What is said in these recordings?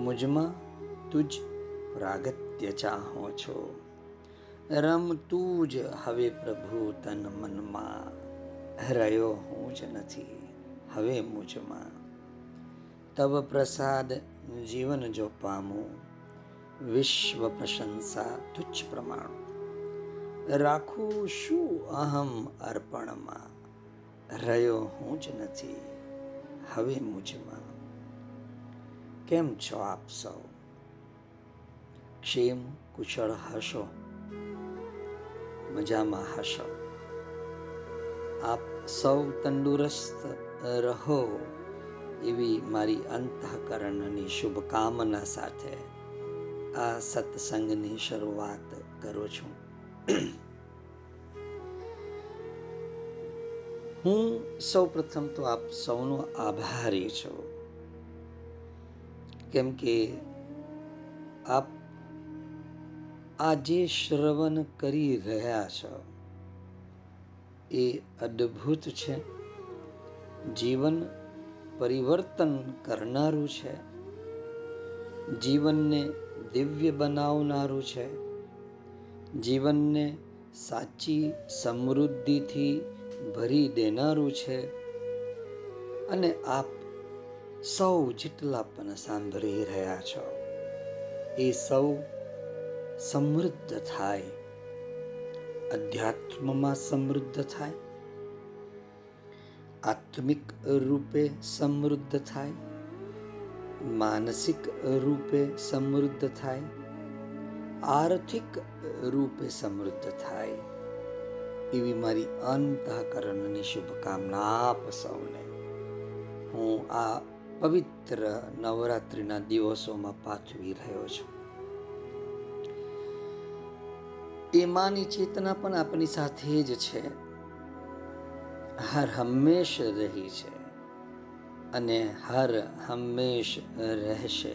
મુજમાં તુજ પ્રાગત્ય ચાહો છો રમતું જ હવે પ્રભુ તન મનમાં રહ્યો હું જ નથી હવે મુજમાં તવ પ્રસાદ જીવન જો પામું વિશ્વ પ્રશંસા તુચ્છ પ્રમાણ રાખું શું અહમ અર્પણમાં રહ્યો હું જ નથી હવે મુજમાં કેમ છો આપ સૌ? ક્ષેમ કુશળ હશો. મજામાં હશો. આપ સૌ તંદુરસ્ત રહો એવી મારી અંતઃકરણની શુભકામના સાથે આ સત્સંગની શરૂઆત કરું છું. હું સૌ પ્રથમ તો આપ સૌનો આભારી છું. કેમ કે આપ આજે શ્રવણ કરી રહ્યા છો. એ અદ્ભુત છે. જીવન પરિવર્તન કરનારું છે. જીવનને દિવ્ય બનાવનારું છે. જીવનને સાચી સમૃદ્ધિથી ભરી દેનારું છે. અને આપ સૌ જેટલા પણ સાંભળી રહ્યા છો. એ સૌ સમૃદ્ધ થાય. અધ્યાત્મમાં સમૃદ્ધ થાય. આત્મિક રૂપે સમૃદ્ધ થાય. માનસિક રૂપે સમૃદ્ધ થાય. આર્થિક રૂપે સમૃદ્ધ થાય. એવી મારી અંતઃકરણની શુભકામના આપ સૌને. હું આ પવિત્ર નવરાત્રિના દિવસોમાં પાથવી રહ્યો છું. એ માની ચેતના પણ આપની સાથે જ છે. હર હંમેશ રહી છે અને હર હંમેશ રહેશે.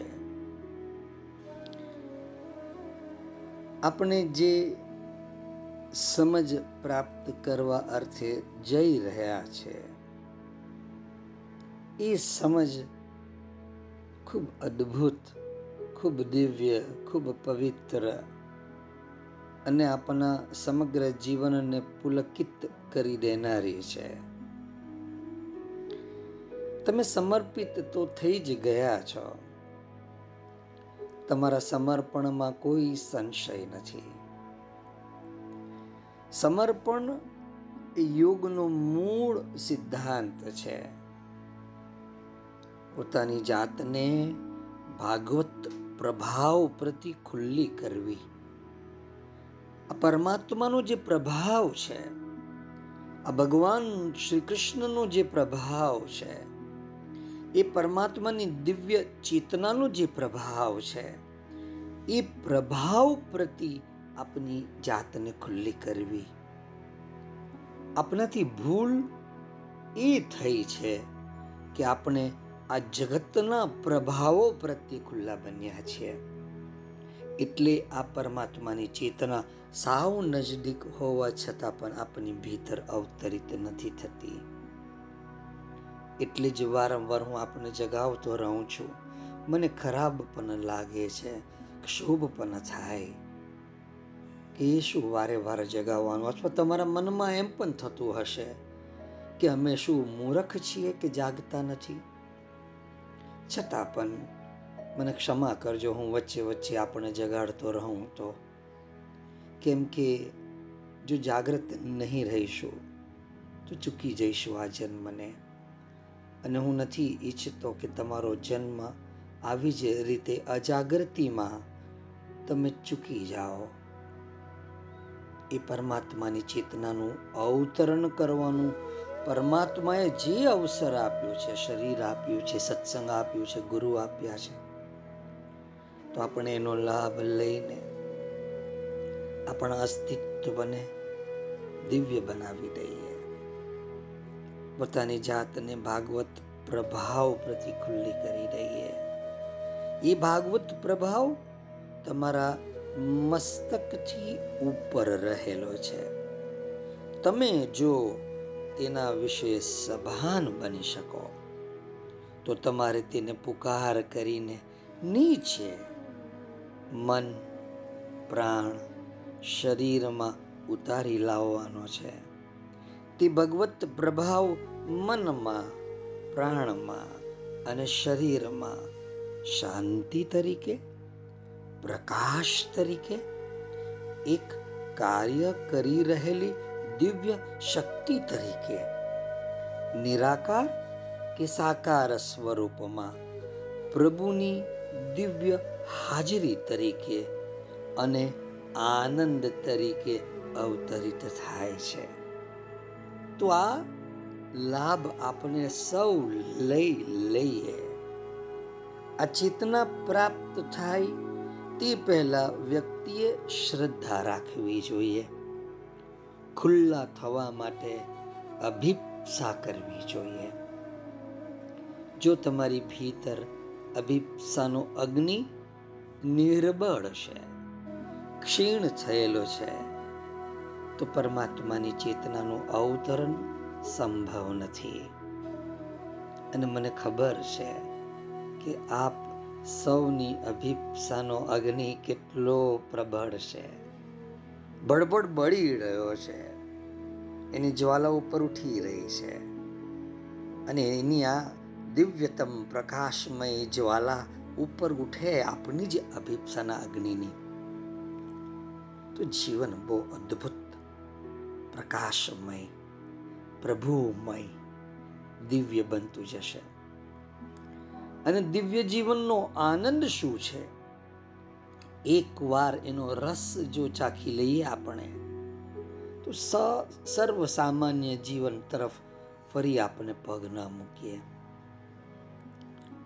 આપણે જે સમજ પ્રાપ્ત કરવા અર્થે જઈ રહ્યા છે, એ સમજ ખૂબ અદ્ભુત, ખૂબ દિવ્ય, ખૂબ પવિત્ર અને આપણા સમગ્ર જીવનને પુલકિત કરી દેનારી છે. તમે સમર્પિત તો થઈ જ ગયા છો. તમારા સમર્પણમાં કોઈ સંશય નથી. સમર્પણ યોગનો મૂળ સિદ્ધાંત છે. પોતાની જાતને ભાગવત પ્રભાવ પ્રતિ ખુલ્લી કરવી. આ પરમાત્માનો જે પ્રભાવ છે, આ ભગવાન શ્રી કૃષ્ણનો જે પ્રભાવ છે, એ પરમાત્માની દિવ્ય ચેતનાનો જે પ્રભાવ છે, એ પ્રભાવ પ્રતિ આપની જાતને ખુલ્લી કરવી. આપણાથી ભૂલ એ થઈ છે કે આપણે આ જગતના પ્રભાવો પ્રત્યે ખુલ્લા બન્યા છે. એટલે આ પરમાત્માની ચેતના સાવ નજદીક હોવા છતાં પણ આપની ભીતર અવતરિત નથી થતી. એટલે જ વારંવાર હું આપને જગાવતો રહું છું. મને ખરાબ પણ લાગે છે શુભ પણ થાય. કે શું વારે વારે જગાવવાનું? અથવા તમારા મનમાં એમ પણ થતું હશે કે અમે શું મૂર્ખ છીએ કે જાગતા નથી? છતાં પણ મને ક્ષમા કરજો, હું વચ્ચે વચ્ચે આપણે જગાડતો રહું તો. કેમ કે જો જાગૃત નહીં રહીશું, તો ચૂકી જઈશું આ જન્મને. અને હું નથી ઈચ્છતો કે તમારો જન્મ આવી જ રીતે અજાગૃતિમાં તમે ચૂકી જાઓ. એ પરમાત્માની ચેતનાનું અવતરણ કરવાનું પરમાત્માએ જે અવસર આપ્યો છે, શરીર આપ્યું છે, સત્સંગ આપ્યું છે, ગુરુ આપ્યા છે, તો આપણે એનો લાભ લઈને આપણા અસ્તિત્વને દિવ્ય બનાવી દઈએ. પોતાની જાતને ભાગવત પ્રભાવ પ્રતિ ખુલ્લી કરી દઈએ. એ ભાગવત પ્રભાવ તમારા મસ્તકથી ઉપર રહેલો છે. તમે જો તેના વિશે સભાન બની શકો. તો તમારે તેને પુકાર કરીને નીચે મન, પ્રાણ, શરીરમાં ઉતારી લાવવાનો છે. તે ભગવત પ્રભાવ મનમાં, પ્રાણમાં અને શરીરમાં શાંતિ તરીકે, પ્રકાશ તરીકે એક કાર્ય કરી રહેલી દિવ્ય શક્તિ તરીકે. નિરાકાર કે સાકાર સ્વરૂપમાં પ્રભુની દિવ્ય હાજરી તરીકે અને આનંદ તરીકે અવતરિત થાય છે. તો આ લાભ આપણે સૌ લઈ લઈએ. આ ચેતના પ્રાપ્ત થાય તે પહેલા વ્યક્તિએ શ્રદ્ધા રાખવી જોઈએ. ખુલ્લા થવા માટે અભિપ્સા કરવી જોઈએ. જો તમારી ભીતર અભિપ્સાનો અગ્નિ નિર્બળ છે, ક્ષીણ થયેલો છે, તો પરમાત્માની ચેતનાનું અવતરણ સંભવ નથી. અને મને ખબર છે કે આપ સૌની અભિપ્સાનો અગ્નિ કેટલો પ્રબળ છે. બળબડ બળી રહ્યો છે. એની જ્વાલા ઉપર ઉઠી રહી છે. અને એની આ દિવ્યતમ પ્રકાશમય જ્વાલા ઉપર ઉઠે આપણી જ અભિપ્સાના અગ્નિની. તો જીવન બહુ અદ્ભુત, પ્રકાશમય, પ્રભુમય, દિવ્ય બનતું જશે. અને દિવ્ય જીવનનો આનંદ શું છે? એકવાર એનો રસ જો ચાખી લઈએ આપણે, તો સર્વ સામાન્ય જીવન તરફ ફરી આપણે પગ ન મૂકીએ.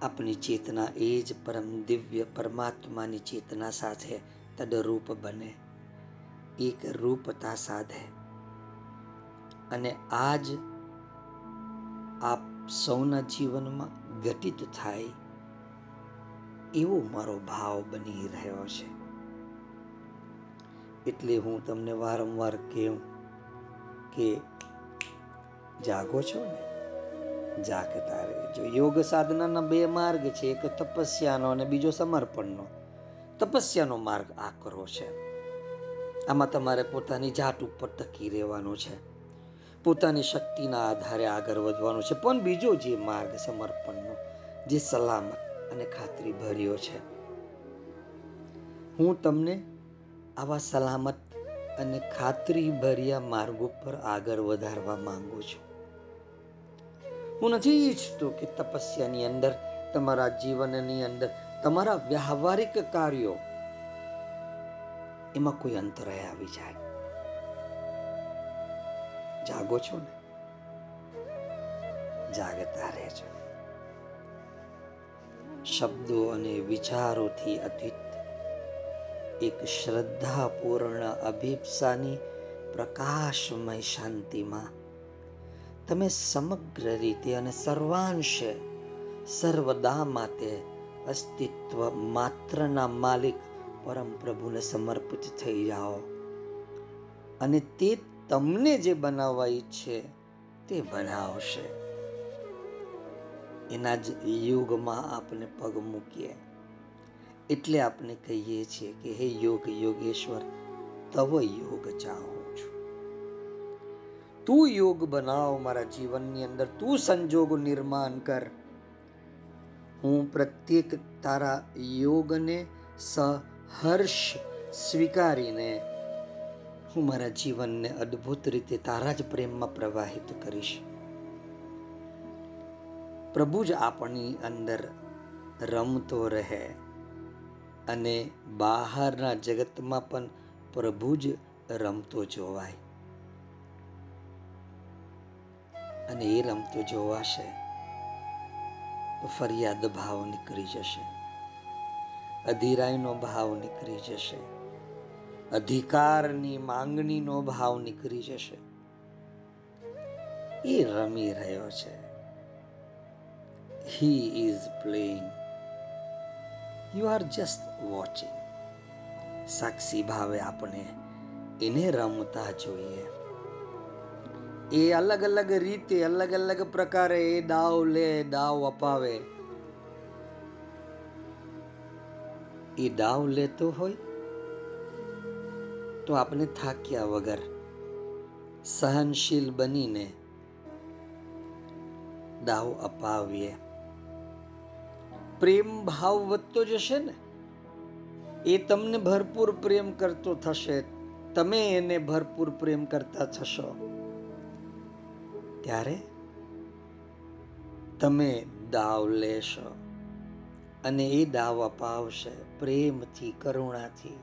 આપણી ચેતના એ જ પરમ દિવ્ય પરમાત્માની ચેતના સાથે તદરૂપ બને, એક રૂપતા સાધે. અને આજ આપ સૌના જીવનમાં ઘટિત થાય એવો મારો ભાવ બની રહ્યો છે. એટલે હું તમને વારંવાર કહું કે જાગો છો ને? જાગતા રહેજો યોગ સાધનાના બે માર્ગ છે, એક તપસ્યાનો અને બીજો સમર્પણનો. તપસ્યાનો માર્ગ આ કરો છે. આમાં તમારે પોતાની જાત ઉપર ટકી રહેવાનું છે. પોતાની શક્તિના આધારે આગળ વધવાનું છે. પણ બીજો જે માર્ગ સમર્પણનો, જે સલામત અને ખાતરી ભર્યો છે. હું તમને આવા સલામત અને ખાતરી ભર્યા માર્ગ ઉપર આગળ વધારવા માંગુ છું. હું નથી ઈચ્છતો કે તપસ્યાની અંદર, તમારા જીવનની અંદર, તમારા વ્યવહારિક કાર્યો એમાં કોઈ અંતરાય આવી જાય. જાગો છો ને? જાગતા રહેજો. શબ્દો અને વિચારોથી અધિત. એક શ્રદ્ધાપૂર્ણ અભિપ્સાની પ્રકાશમય શાંતિમાં તમે સમગ્ર રીતે અને સર્વાંશે સર્વદા માટે અસ્તિત્વ માત્રના માલિક પરમ પ્રભુને સમર્પિત થઈ જાઓ. અને તે તમને જે બનાવવા ઈચ્છે તે બનાવશે. એના જ યુગમાં આપણે પગ મૂકીએ. એટલે આપણે કહીએ છીએ કે, હે યોગ, યોગેશ્વર, તવ યોગ ચાહું છું. તું યોગ બનાવ મારા જીવનની અંદર, તું સંજોગ નિર્માણ કર. હું પ્રત્યેક તારા યોગને સહર્ષ સ્વીકારીને, હું મારા જીવનને અદ્ભુત રીતે તારા જ પ્રેમમાં પ્રવાહિત કરીશ. પ્રભુ જ આપણી અંદર રમતો રહે અને બહારના જગતમાં પણ પ્રભુ જ રમતો જોવાય. અને એ રમતો જોવાશે તો ફરિયાદ ભાવ નીકળી જશે અધિરાયનો ભાવ નીકળી જશે, અધિકારની માંગણીનો ભાવ નીકળી જશે. એ રમી રહ્યો છે. He is playing. You are just watching સાક્ષી ભાવે આપણે એને રમતા જોઈએ. એ અલગ અલગ રીતે, અલગ અલગ પ્રકારે એ દાવ લે, દાવ અપાવે. એ દાવ લેતો હોય તો આપણે થાક્યા વગર સહનશીલ બનીને દાવ અપાવીએ. પ્રેમ ભાવ વધતો જશે ને, એ તમને ભરપૂર પ્રેમ કરતો થશે. તમે એને ભરપૂર પ્રેમ કરતા થશો. ત્યારે તમે દાવ લેશો અને એ દાવ અપાવશે પ્રેમથી, કરુણાથી.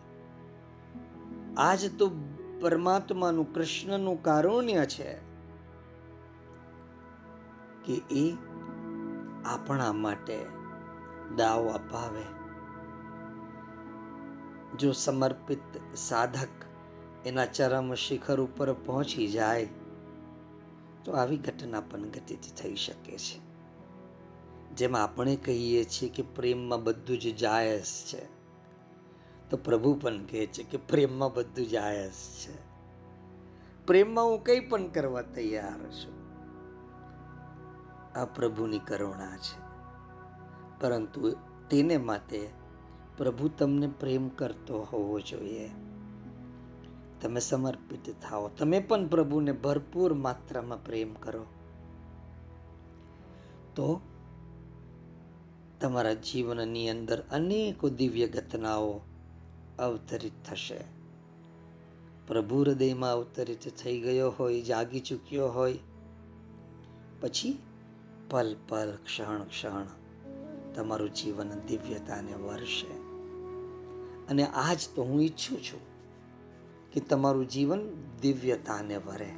આજ તો પરમાત્માનું કૃષ્ણનું કારુણ્ય છે કે એ આપણા માટે દાવ અપાવે. જો સમર્પિત સાધક એના ચરમ શિખર ઉપર પહોંચી જાય, તો આવી ઘટના પણ ઘટિત થઈ શકે છે. જેમ આપણે કહીએ છીએ કે પ્રેમમાં બધું જ જાયસ છે. તો પ્રભુ પણ કહે છે કે પ્રેમમાં બધું જાયસ છે. પ્રેમમાં હું કંઈ પણ કરવા તૈયાર છું. આ પ્રભુની કરુણા છે. પરંતુ તેને માટે પ્રભુ તમને પ્રેમ કરતો હોવો જોઈએ. તમે સમર્પિત થાઓ. તમે પણ પ્રભુને ભરપૂર માત્રામાં પ્રેમ કરો. તો તમારા જીવનની અંદર અનેકો દિવ્ય ઘટનાઓ અવતરિત થશે. પ્રભુ હૃદયમાં અવતરિત થઈ ગયો હોય, જાગી ચૂક્યો હોય, પછી પલ પલ, ક્ષણ ક્ષણ તમારું જીવન દિવ્યતાને વરસે. અને આજ તો હું ઈચ્છું છું કે તમારું જીવન દિવ્યતાને વરે.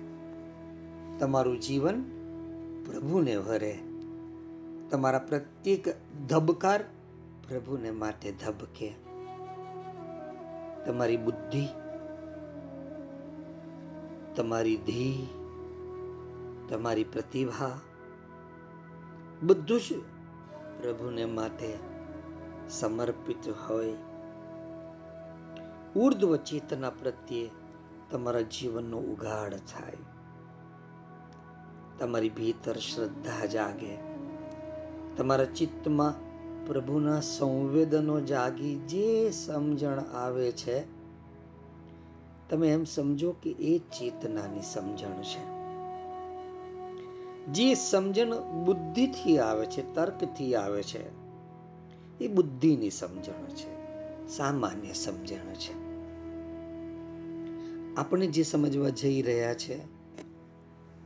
તમારું જીવન પ્રભુને વરે. તમારા પ્રત્યેક ધબકાર પ્રભુને માટે ધબકે. તમારી બુદ્ધિ, તમારી ધી તમારી પ્રતિભા, બધું જ પ્રભુને માટે સમર્પિત હોય. ઉર્ધ્વ ચેતના પ્રત્યે તમારા જીવનનો ઉગાડ થાય. તમારી ભીતર શ્રદ્ધા જાગે. તમારા ચિત્તમાં પ્રભુના સંવેદનો જાગી જે સમજણ આવે છે, તમે એમ સમજો કે એ ચેતનાની સમજણ છે. જે સમજણ બુદ્ધિથી આવે છે, તર્કથી આવે છે, એ બુદ્ધિની સમજણ છે, સામાન્ય સમજણ છે. આપણે જે સમજવા જઈ રહ્યા છે,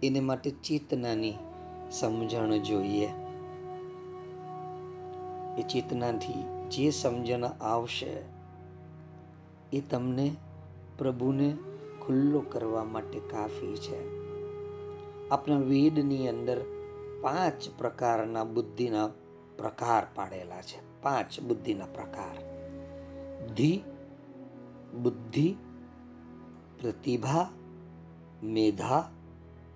એને માટે ચેતનાની સમજણ જોઈએ. એ ચેતનાથી જે સમજણ આવશે, એ તમને પ્રભુને ખુલ્લો કરવા માટે કાફી છે. આપણા વેદની અંદર પાંચ પ્રકારના બુદ્ધિના પ્રકાર પાડેલા છે. પાંચ બુદ્ધિના પ્રકાર. ધિ બુદ્ધિ, પ્રતિભા, મેધા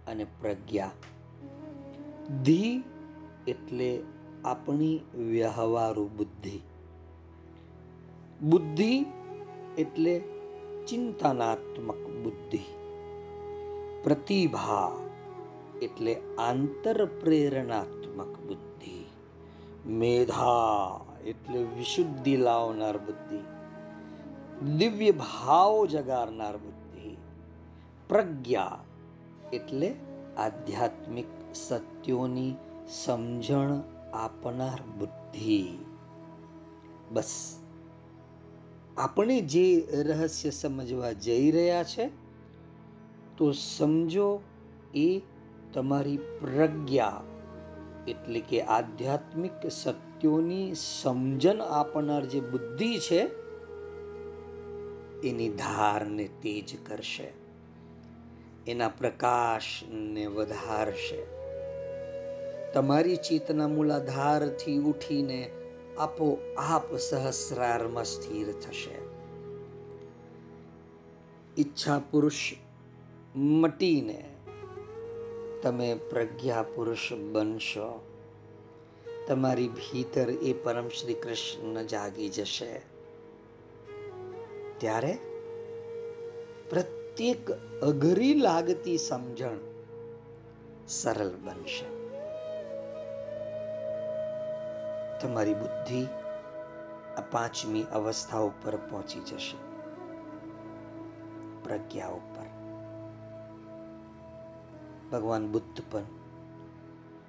અને પ્રજ્ઞા. ધી એટલે આપણી વ્યવહારુ બુદ્ધિ. બુદ્ધિ એટલે ચિંતનાત્મક બુદ્ધિ. પ્રતિભા એટલે આંતર પ્રેરણાત્મક બુદ્ધિ. મેધા એટલે વિશુદ્ધિ લાવનાર બુદ્ધિ. દિવ્ય ભાવ જગાડનાર બુદ્ધિ. પ્રજ્ઞા એટલે આધ્યાત્મિક સત્યોની સમજણ આપનાર બુદ્ધિ. બસ. આપણે જે રહસ્ય સમજવા જઈ રહ્યા છે, તો સમજો એ તમારી પ્રજ્ઞા એટલે કે આધ્યાત્મિક સત્યોની સમજણ આપનાર જે બુદ્ધિ છે, એની ધારને તેજ કરશે. એના પ્રકાશને વધારશે. તમારી ચિત્તના મૂલાધારથી ઉઠીને આપો આપ સહસ્રારમાં સ્થિર થશે. ઈચ્છા પુરુષ મટીને તમે પ્રજ્ઞા પુરુષ બનશો. તમારી ભીતર એ પરમ શ્રી કૃષ્ણ જાગી જશે. ત્યારે પ્રત્યેક અઘરી લાગતી સમજણ સરળ બનશે. તમારી બુદ્ધિ આ પાંચમી અવસ્થા ઉપર પહોંચી જશે. પ્રજ્ઞા ઉપર. ભગવાન બુદ્ધ પણ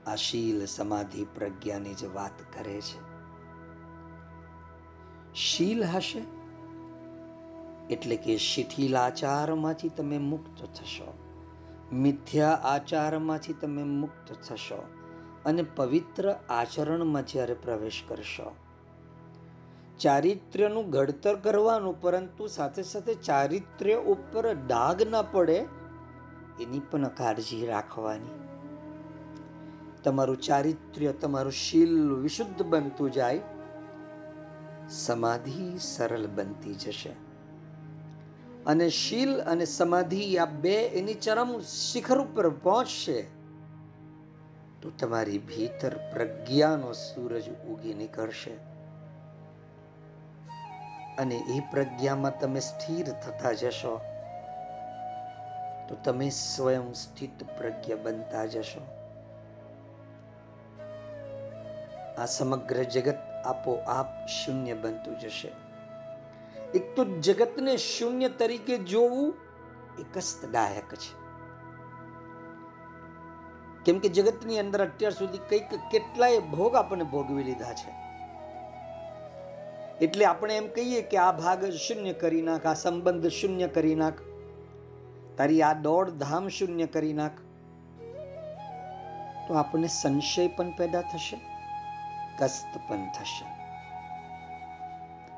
આ શીલ, સમાધિ, પ્રજ્ઞાની જ વાત કરે છે. શીલ હશે એટલે કે શિથિલ આચારમાંથી તમે મુક્ત થશો. મિથ્યા આચારમાંથી તમે મુક્ત થશો અને પવિત્ર આચરણમાં જ્યારે પ્રવેશ કરશો. ચારિત્ર્યનું ઘડતર કરવાનું, પરંતુ સાથે સાથે ચારિત્ર્ય ઉપર ડાઘ ના પડે એની પણ કાળજી રાખવાની. તમારું ચારિત્ર્ય, તમારું શીલ વિશુદ્ધ બનતું જાય, સમાધિ સરળ બનતી જશે. અને શીલ અને સમાધિ આ બે એની ચરમ શિખર ઉપર પહોંચશે, તો તમારી ભીતર પ્રજ્ઞાનો સૂરજ ઉગી નીકળશે. અને એ પ્રજ્ઞામાં તમે સ્થિર થતા જશો. તો તમે સ્વયં સ્થિત પ્રજ્ઞ બનતા જશો. આ સમગ્ર જગત આપોઆપ શૂન્ય બનતું જશે. એક તો જગતને શૂન્ય તરીકે જોવું એ કષ્ટદાયક છે. કેમ કે જગતની અંદર અત્યાર સુધી કંઈક કેટલાય ભોગ આપણને ભોગવી લીધા છે. એટલે આપણે એમ કહીએ કે આ ભાગ શૂન્ય કરી નાખ, આ સંબંધ શૂન્ય કરી નાખ. તારી આ દોડ ધામ શૂન્ય કરી નાખ. તો આપણને સંશય પણ પેદા થશે કસ્ત પણ થશે.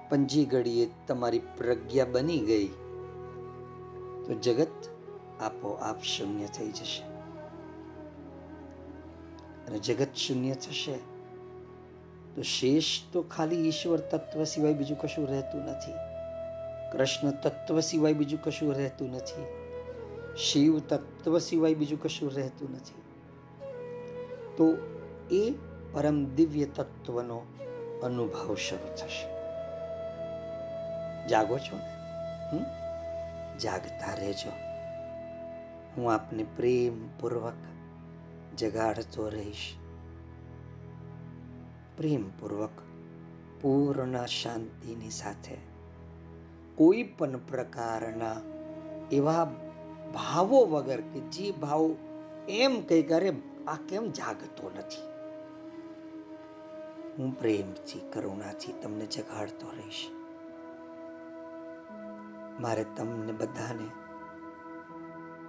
પણ જે ઘડીએ તમારી પ્રજ્ઞા બની ગઈ, તો જગત આપોઆપ શૂન્ય થઈ જશે. અને જગત શૂન્ય થશે, તો શેષ તો ખાલી ઈશ્વર તત્વ સિવાય બીજું કશું રહેતું નથી. કૃષ્ણ તત્વ સિવાય બીજું કશું રહેતું નથી. શિવ તત્વ સિવાય બીજું કશું રહેતું નથી. તો એ પરમ દિવ્ય તત્વનો અનુભવ શરૂ થશે. જાગો છો ને? જાગતા રહેજો. હું આપને પ્રેમ પૂર્વક જગાડતો રહીશ. પ્રેમપૂર્વક, પૂર્ણ શાંતિની સાથે. કોઈ પણ પ્રકારના એવા ભાવો વગર કે જે ભાવ એમ કઈ કરે આ કેમ જાગતો નથી? હું પ્રેમથી, કરુણાથી તમને જગાડતો રહીશ. મારે તમને બધાને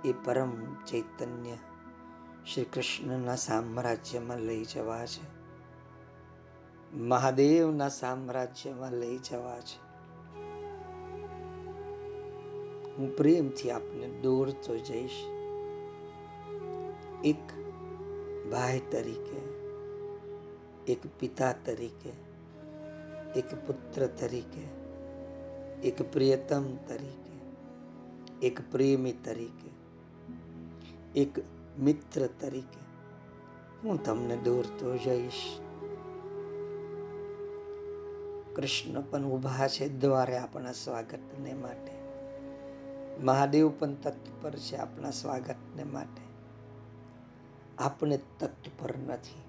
એ પરમ ચૈતન્ય શ્રી કૃષ્ણના સામ્રાજ્યમાં લઈ જવા છે. મહાદેવના સામ્રાજ્યમાં લઈ જવા છે. હું પ્રેમથી આપને દોરતો જઈશ. એક ભાઈ તરીકે, એક પિતા તરીકે, એક પુત્ર તરીકે, એક પ્રિયતમ તરીકે, એક પ્રેમી તરીકે, એક મિત્ર તરીકે હું તમને દોરતો જઈશ. કૃષ્ણ પણ ઊભા છે દ્વારે આપણા સ્વાગતને માટે. મહાદેવ પણ તત્પર છે આપણા સ્વાગતને માટે. આપણે તત્પર નથી.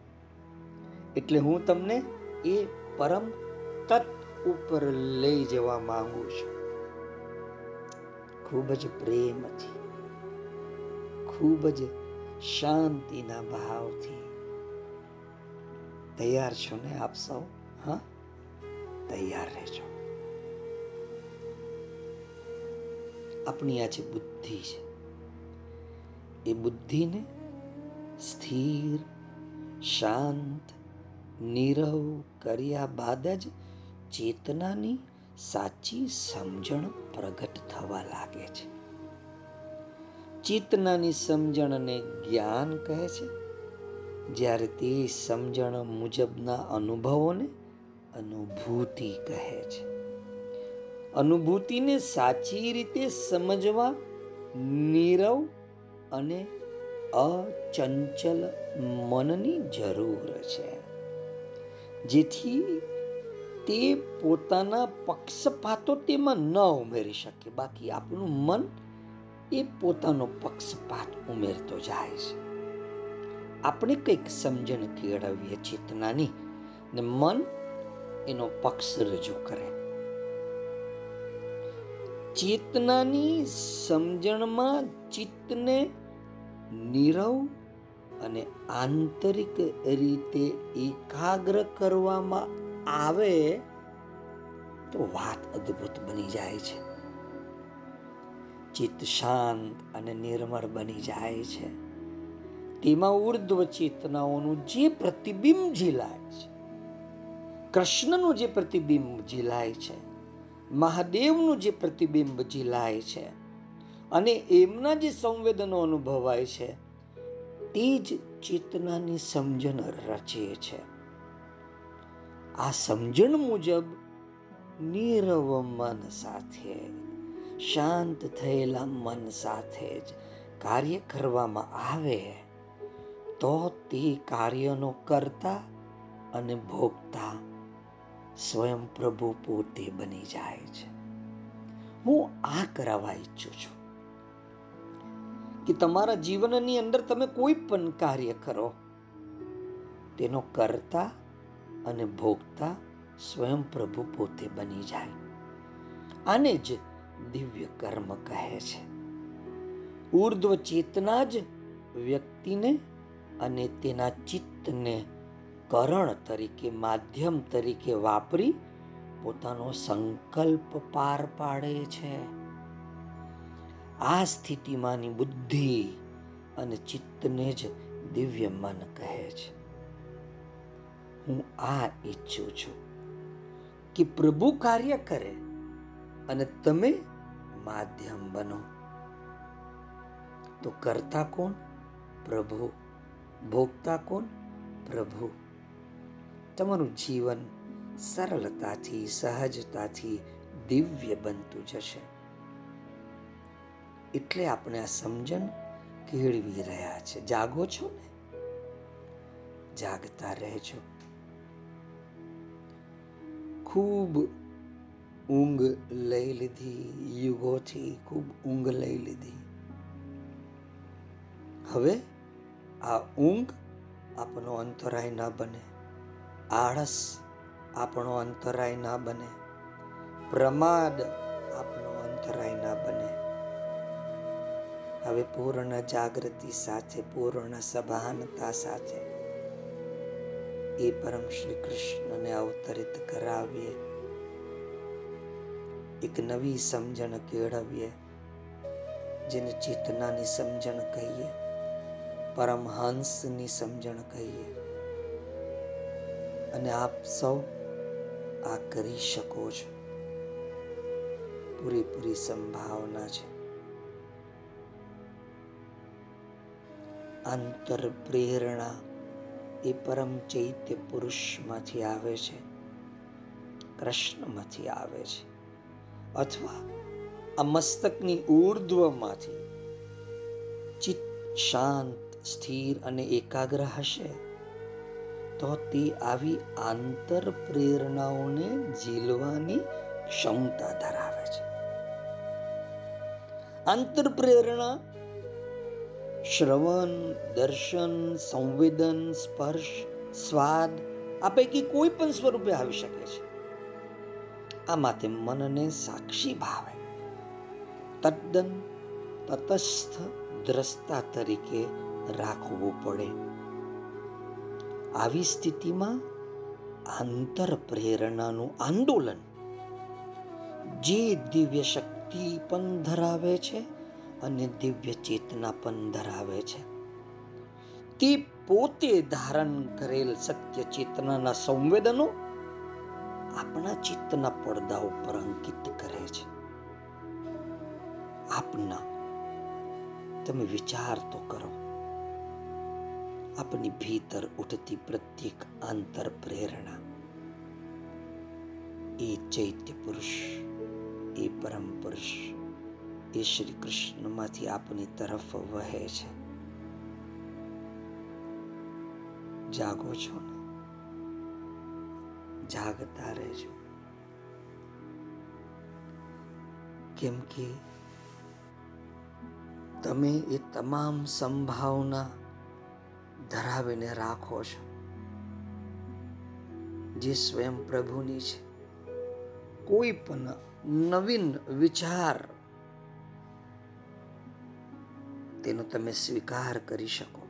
એટલે હું તમને એ પરમ તત્ ઉપર લઈ જવા માંગુ છું. ખૂબ જ પ્રેમથી, ખૂબ જ શાંતિના ભાવથી. તૈયાર છો ને આપ સૌ? હા? તૈયાર રહેજો. આપણી આ જે બુદ્ધિ છે, એ બુદ્ધિને સ્થિર, શાંત, નીરવ કર્યા બાદ જ ચેતનાની સાચી સમજણ પ્રગટ થવા લાગે છે. ચેતનાની સમજણને જ્ઞાન કહે છે. જ્યારે તે સમજણ મુજબના અનુભવોને અનુભૂતિ કહે છે. અનુભૂતિને સાચી રીતે સમજવા નીરવ અને અચંચલ મનની જરૂર છે. જેથી તે પોતાના પક્ષપાતો તેમાં ન ઉમેરી શકે. બાકી આપણું મન એ પોતાનો પક્ષપાત ઉમેરતો જાય છે. આપણે કંઈક સમજણ કેળવીએ ચેતનાની ને મન એનો પક્ષ રજૂ કરે. ચેતનાની સમજણમાં ચિત્તને નીરવ અને આંતરિક રીતે એકાગ્ર કરવામાં આવે તો વાત અદ્ભુત બની જાય છે. ચિત્ત શાંત અને નિર્મળ બની જાય છે. તેમાં ઉર્ધ્વ ચેતનાઓનું જે પ્રતિબિંબ ઝીલાય છે, કૃષ્ણનું જે પ્રતિબિંબ ઝીલાય છે મહાદેવનું જે પ્રતિબિંબ ઝીલાય છે અને એમના જે સંવેદનો અનુભવાય છે, તે જ ચેતનાની સમજણ રચે છે. આ સમજણ મુજબ નીરવ મન સાથે, શાંત થયેલા મન સાથે જ કાર્ય કરવામાં આવે, તો તે કાર્યનો કરતા અને ભોગતા સ્વયં પ્રભુ પોતે બની જાય છે. હું આ કરાવવા ઈચ્છું છું કે તમારા જીવનની અંદર તમે કોઈ પણ કાર્ય કરો. તેનો કરતા અને ભોગતા સ્વયં પ્રભુ પોતે બની જાય. આને જ દિવ્ય કર્મ કહે છે. ઉર્ધ્વ ચેતના જ વ્યક્તિને અને તેના ચિત્તને કરણ તરીકે, માધ્યમ તરીકે વાપરી પોતાનો સંકલ્પ પાર પાડે છે. આ સ્થિતિમાંની બુદ્ધિ અને ચિત્તને જ દિવ્ય મન કહે છે. હું આ ઈચ્છું છું કે પ્રભુ કાર્ય કરે અને તમે માધ્યમ બનો. તો કરતા કોણ? પ્રભુ. ભોગતા કોણ? પ્રભુ. તમારું જીવન સરળતાથી, સહજતાથી દિવ્ય બનતું જશે. એટલે આપણે આ સમજણ કેળવી રહ્યા છે. જાગો છો ને? જાગતા રહેજો. ખૂબ ઊંઘ લઈ લીધી, યુગોથી ખૂબ ઊંઘ લઈ લીધી. હવે આ ઊંઘ આપનો અંતરાય ન બને. આળસ આપણો અંતરાય ના બને. પ્રમાદ આપણો અંતરાય ના બને. હવે પૂર્ણ જાગૃતિ સાથે, પૂર્ણ સભાનતા સાથે એ પરમ શ્રી કૃષ્ણને અવતરિત કરાવીએ. એક નવી સમજણ કેળવીએ, જેને ચેતનાની સમજણ કહીએ, પરમહંસની સમજણ કહીએ. અને આપ સૌ આ કરી શકો છો. પૂરેપૂરી સંભાવના છે. આંતર પ્રેરણા એ પરમ ચૈત્ય પુરુષમાંથી આવે છે, કૃષ્ણમાંથી આવે છે, અથવા આ મસ્તકની ઉર્ધ્વમાંથી ચિત્ત શાંત, સ્થિર અને એકાગ્ર હશે. તો તે આવી આંતર પ્રેરણાઓને ઝીલવાની ક્ષમતા ધરાવે છે. આંતર પ્રેરણા શ્રવણ, દર્શન, સંવેદન, સ્પર્શ, સ્વાદ આ પૈકી કોઈ પણ સ્વરૂપે આવી શકે છે. આ માટે મનને સાક્ષી ભાવે. તદ્દન તટસ્થ દ્રષ્ટા તરીકે રાખવું પડે. આવી સ્થિતિમાં આંતર પ્રેરણાનું આંદોલન જે દિવ્ય શક્તિ પણ ધરાવે છે અને દિવ્ય ચેતના પણ ધરાવે છે. તે પોતે ધારણ કરેલ સત્ય ચેતનાના સંવેદનો આપણા ચિત્તના પડદા ઉપર અંકિત કરે છે. આપના, તમે વિચાર તો કરો. આપની ભીતર ઉઠતી પ્રત્યેક આંતર પ્રેરણા એ ચૈત્ય પુરુષ એ પરમ પુરુષ એ શ્રી કૃષ્ણમાંથી આપની તરફ વહે છે જાગો છો ને જાગતા રહેજો કેમ કે તમે એ તમામ સંભાવના ધરાવીને રાખો છો. જે સ્વયં પ્રભુની છે, કોઈ પણ નવીન વિચાર તેનો તમે સ્વીકાર કરી શકો.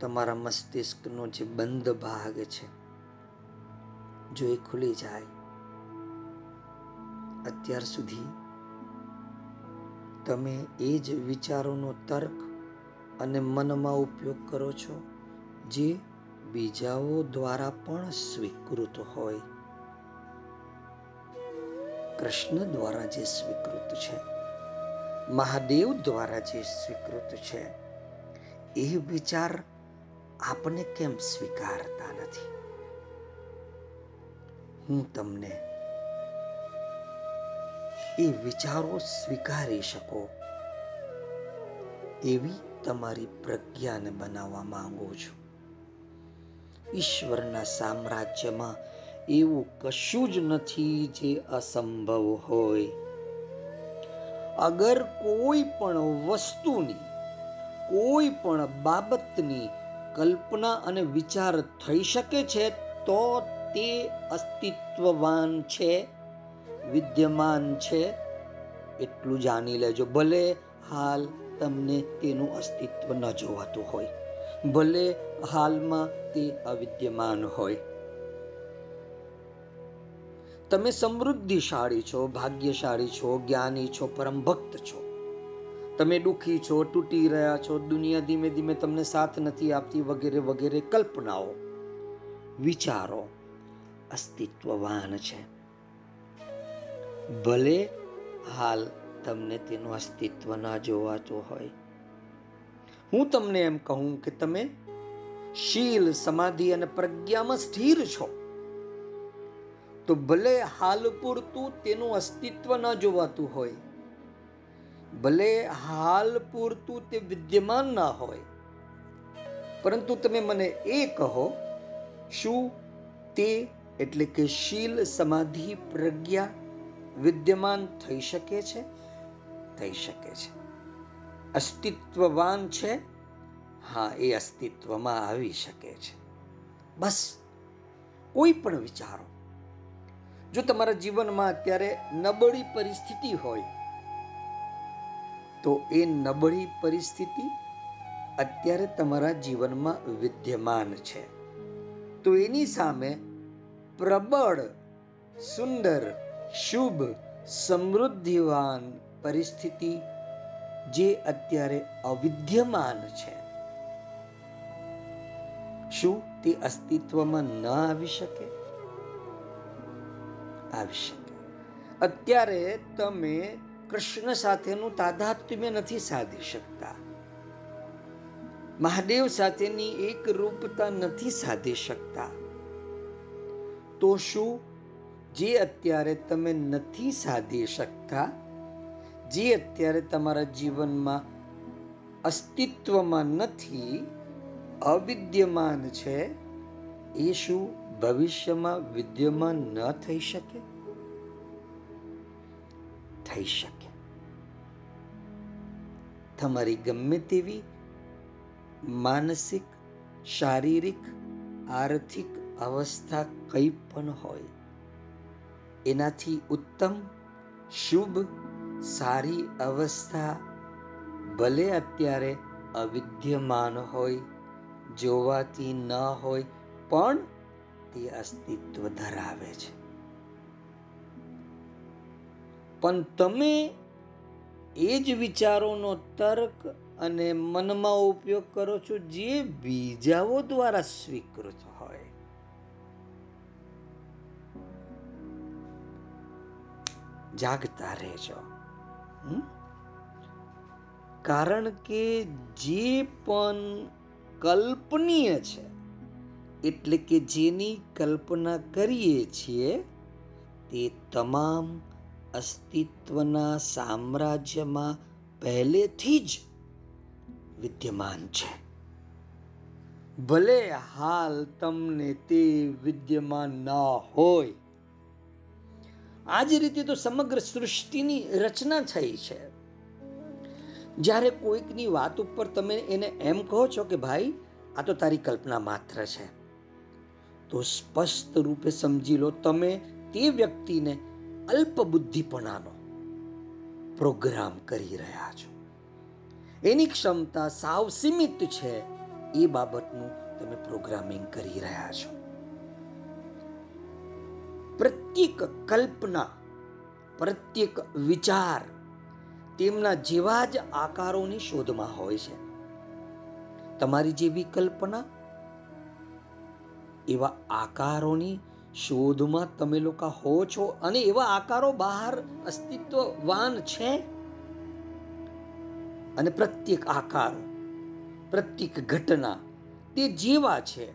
તમારા મસ્તિષ્કનો જે બંધ ભાગ છે, જો એ ખુલી જાય, અત્યાર સુધી તમે એ જ વિચારોનો તર્ક અને મનમાં ઉપયોગ કરો છો, જે બીજાઓ દ્વારા પણ સ્વીકૃત હોય. કૃષ્ણ દ્વારા જે સ્વીકૃત છે, મહાદેવ દ્વારા જે સ્વીકૃત છે, એ વિચાર આપણે કેમ સ્વીકારતા નથી? હું તમને એ વિચારો સ્વીકારી શકો એવી તમારી પ્રજ્ઞાને બનાવવા માંગો છું. ઈશ્વરના સામ્રાજ્યમાં એવું કશું જ નથી જે અસંભવ હોય. અગર કોઈ પણ વસ્તુની, કોઈ પણ બાબતની કલ્પના અને વિચાર થઈ શકે છે, તો તે અસ્તિત્વવાન છે, વિદ્યમાન છે, એટલું જાણી લેજો. ભલે હાલ તમને તેનું અસ્તિત્વ ન જોવાતું હોય. ભલે હાલમાં તે અવિદ્યમાન હોય. તમે સમૃદ્ધિશાળી છો, ભાગ્યશાળી છો, જ્ઞાની છો પરમ ભક્ત છો. તમે દુઃખી છો, તૂટી રહ્યા છો, દુનિયા ધીમે ધીમે તમને સાથ નથી આપતી વગેરે વગેરે કલ્પનાઓ, વિચારો અસ્તિત્વવાન છે. ભલે હાલ તમને તેનું અસ્તિત્વ ના જોવાતું હોય. હું તમને એમ કહું કે તમે શીલ, સમાધિ અને પ્રજ્ઞામાં સ્થિર છો. તો ભલે હાલ પૂરતું તેનું અસ્તિત્વ ન જોવાતું હોય, ભલે હાલ પૂરતું તે વિદ્યમાન ના હોય, પરંતુ તમે મને એ કહો, શું તે એટલે કે શીલ, સમાધિ, પ્રજ્ઞા વિદ્યમાન થઈ શકે છે? થઈ શકે છે. અસ્તિત્વવાન છે? હા, એ અસ્તિત્વમાં આવી શકે છે. બસ, કોઈ પણ વિચારો. જો તમારા જીવનમાં અત્યારે નબળી પરિસ્થિતિ હોય, તો એ નબળી પરિસ્થિતિ અત્યારે તમારા જીવનમાં વિદ્યમાન છે. તો એની સામે પ્રબળ, સુંદર, શુભ, સમૃદ્ધિવાન પરિસ્થિતિ જે અત્યારે અવિદ્યમાન છે. શું તે અસ્તિત્વમાં ન આવી શકે? આવી શકે. અત્યારે તમે કૃષ્ણ સાથેનું તાદાત્મ્ય નથી સાધી શકતા. મહાદેવ સાથેની એક રૂપતા નથી સાધી શકતા. તો શું જે અત્યારે તમે નથી સાધી શકતા જે અત્યારે તમારા જીવનમાં અસ્તિત્વમાં નથી, અવિદ્યમાન છે એ શું ભવિષ્યમાં વિદ્યમાન ન થઈ શકે? થઈ શકે. તમારી ગમે તેવી માનસિક, શારીરિક, આર્થિક અવસ્થા કંઈ પણ હોય, એનાથી ઉત્તમ, શુભ સારી અવસ્થા ભલે અત્યારે અવિદ્યમાન હોય, જોવાતી ન હોય, પણ તે અસ્તિત્વ ધરાવે છે. પણ તમે એ જ વિચારોનો તર્ક અને મનમાં ઉપયોગ કરો છો જે બીજાઓ દ્વારા સ્વીકૃત હોય. જાગતા રહેજો. કારણ કે જે પણ કલ્પનીય છે, એટલે કે જેની કલ્પના કરીએ છીએ, તે તમામ અસ્તિત્વના સામ્રાજ્યમાં પહેલેથી જ વિદ્યમાન છે. ભલે હાલ તમને તે વિદ્યમાન ન હોય આ જ રીતે તો સમગ્ર સૃષ્ટિની રચના થઈ છે. જ્યારે કોઈકની વાત ઉપર તમે એને એમ કહો છો કે ભાઈ, આ તો તારી કલ્પના માત્ર છે. તો સ્પષ્ટ રૂપે સમજી લો તમે તે વ્યક્તિને અલ્પ બુદ્ધિપણાનો પ્રોગ્રામ કરી રહ્યા છો. એની ક્ષમતા સાવ સીમિત છે એ બાબતનું તમે પ્રોગ્રામિંગ કરી રહ્યા છો. પ્રત્યેક કલ્પના, પ્રત્યેક વિચાર તેમના જેવા જ આકારોની શોધમાં હોય છે. તમારી જેવી કલ્પના, એવા આકારોની શોધમાં તમે લોકો હો છો અને એવા આકારો બહાર અસ્તિત્વવાન છે? અને પ્રત્યેક આકાર, પ્રત્યેક ઘટના તે જેવા છે,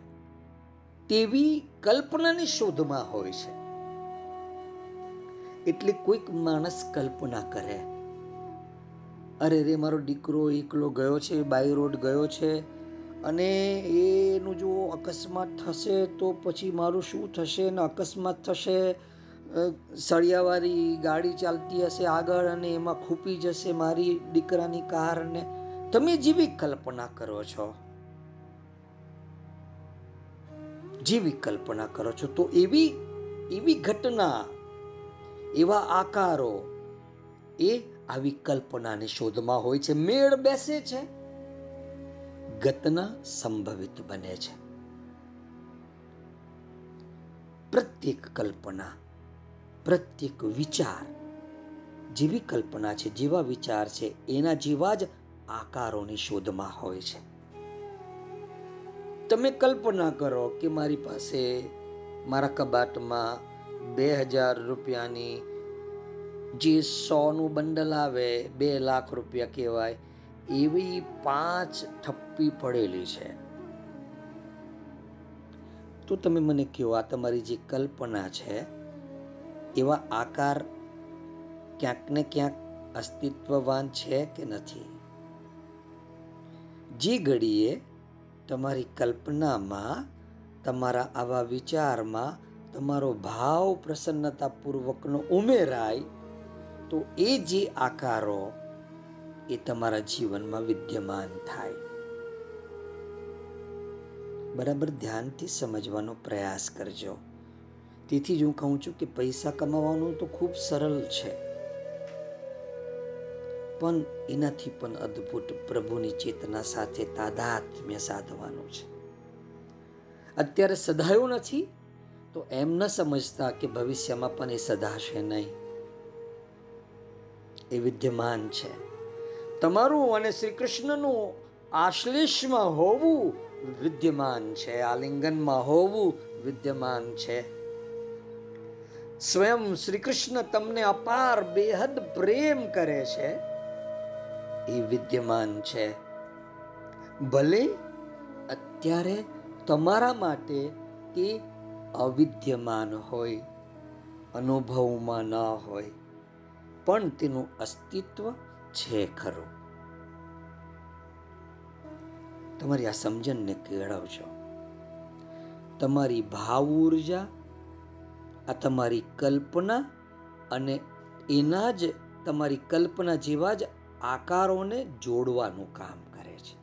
તેવી કલ્પનાની શોધમાં હોય છે. એટલે કોઈક માણસ કલ્પના કરે. અરે રે, મારો દીકરો એકલો ગયો છે, બાય રોડ ગયો છે અને એનું જો અકસ્માત થશે તો પછી મારું શું થશે ને અકસ્માત થશે? સળિયાવાળી ગાડી ચાલતી હશે આગળ અને એમાં ખૂપી જશે મારી દીકરાની કાર ને. તમે જેવી કલ્પના કરો છો? જેવી કલ્પના કરો છો તો એવી એવી ઘટના એવા આકારો એ આવી કલ્પનાની શોધમાં હોય છે. મેળ બેસે છે. ગતના સંભવિત બને છે. પ્રત્યેક કલ્પના, પ્રત્યેક વિચાર જેવી કલ્પના છે, જેવા વિચાર છે, એના જેવા જ આકારોની શોધમાં હોય છે. તમે કલ્પના કરો કે મારી પાસે, મારા કબાટમાં બે હજાર રૂપિયાની જે સોનું બંડલ આવે, બે લાખ રૂપિયા કહેવાય, એવી પાંચ થપ્પી પડેલી છે. તો તમે મને કહો, આ તમારી જે કલ્પના છે, એવા આકાર ક્યાંક ને ક્યાંક અસ્તિત્વવાન છે કે નથી? જે ઘડીએ તમારી કલ્પનામાં, તમારા આવા વિચારમાં તમારો ભાવ પ્રસન્નતાપૂર્વકનો ઉમેરાય, તો એ જે આકારો એ તમારા જીવનમાં વિદ્યમાન થાય. બરાબર ધ્યાનથી સમજવાનો પ્રયાસ કરજો. તેથી જ હું કહું છું કે પૈસા કમાવાનું તો ખૂબ સરળ છે. પણ એનાથી પણ અદ્ભુત પ્રભુની ચેતના સાથે તાદાત્મ્ય સાધવાનું છે. અત્યારે સધાયું નથી તો એમ ન સમજતા કે ભવિષ્યમાં પણ એ સધાશે નહીં. એ વિદ્યમાન છે. તમારું અને શ્રી કૃષ્ણનું આશ્લેષમાં હોવું વિદ્યમાન છે. આલિંગનમાં હોવું વિદ્યમાન છે. સ્વયં શ્રી કૃષ્ણ તમને અપાર બેહદ પ્રેમ કરે છે. એ વિદ્યમાન છે. ભલે અત્યારે તમારા માટે તે અવિદ્યમાન હોય, અનુભવમાં ન હોય, પણ તેનું અસ્તિત્વ છે ખરું. તમારી આ સમજણને કેળવજો. તમારી ભાવ ઊર્જા આ તમારી કલ્પના અને એના જ, તમારી કલ્પના જેવા જ આકારોને જોડવાનું કામ કરે છે.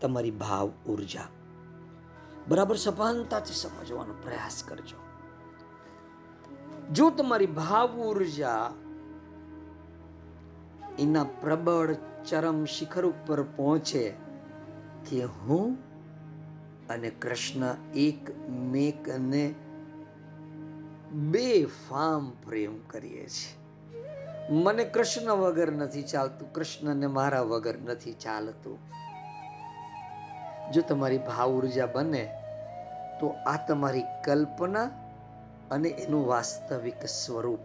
તમારી ભાવ ઊર્જા બરાબર સભાનતાથી સમજવાનો પ્રયાસ કરજો. જો તમારી ભાવ ઊર્જા એના પ્રબળ ચરમ શિખર ઉપર પહોંચે, કે હું અને કૃષ્ણ એક મેકને બે ફામ પ્રેમ કરીએ છીએ. મને કૃષ્ણ વગર નથી ચાલતું, કૃષ્ણને મારા વગર નથી ચાલતું. જો તમારી ભાવ ઊર્જા બને, તો આ તમારી કલ્પના અને એનું વાસ્તવિક સ્વરૂપ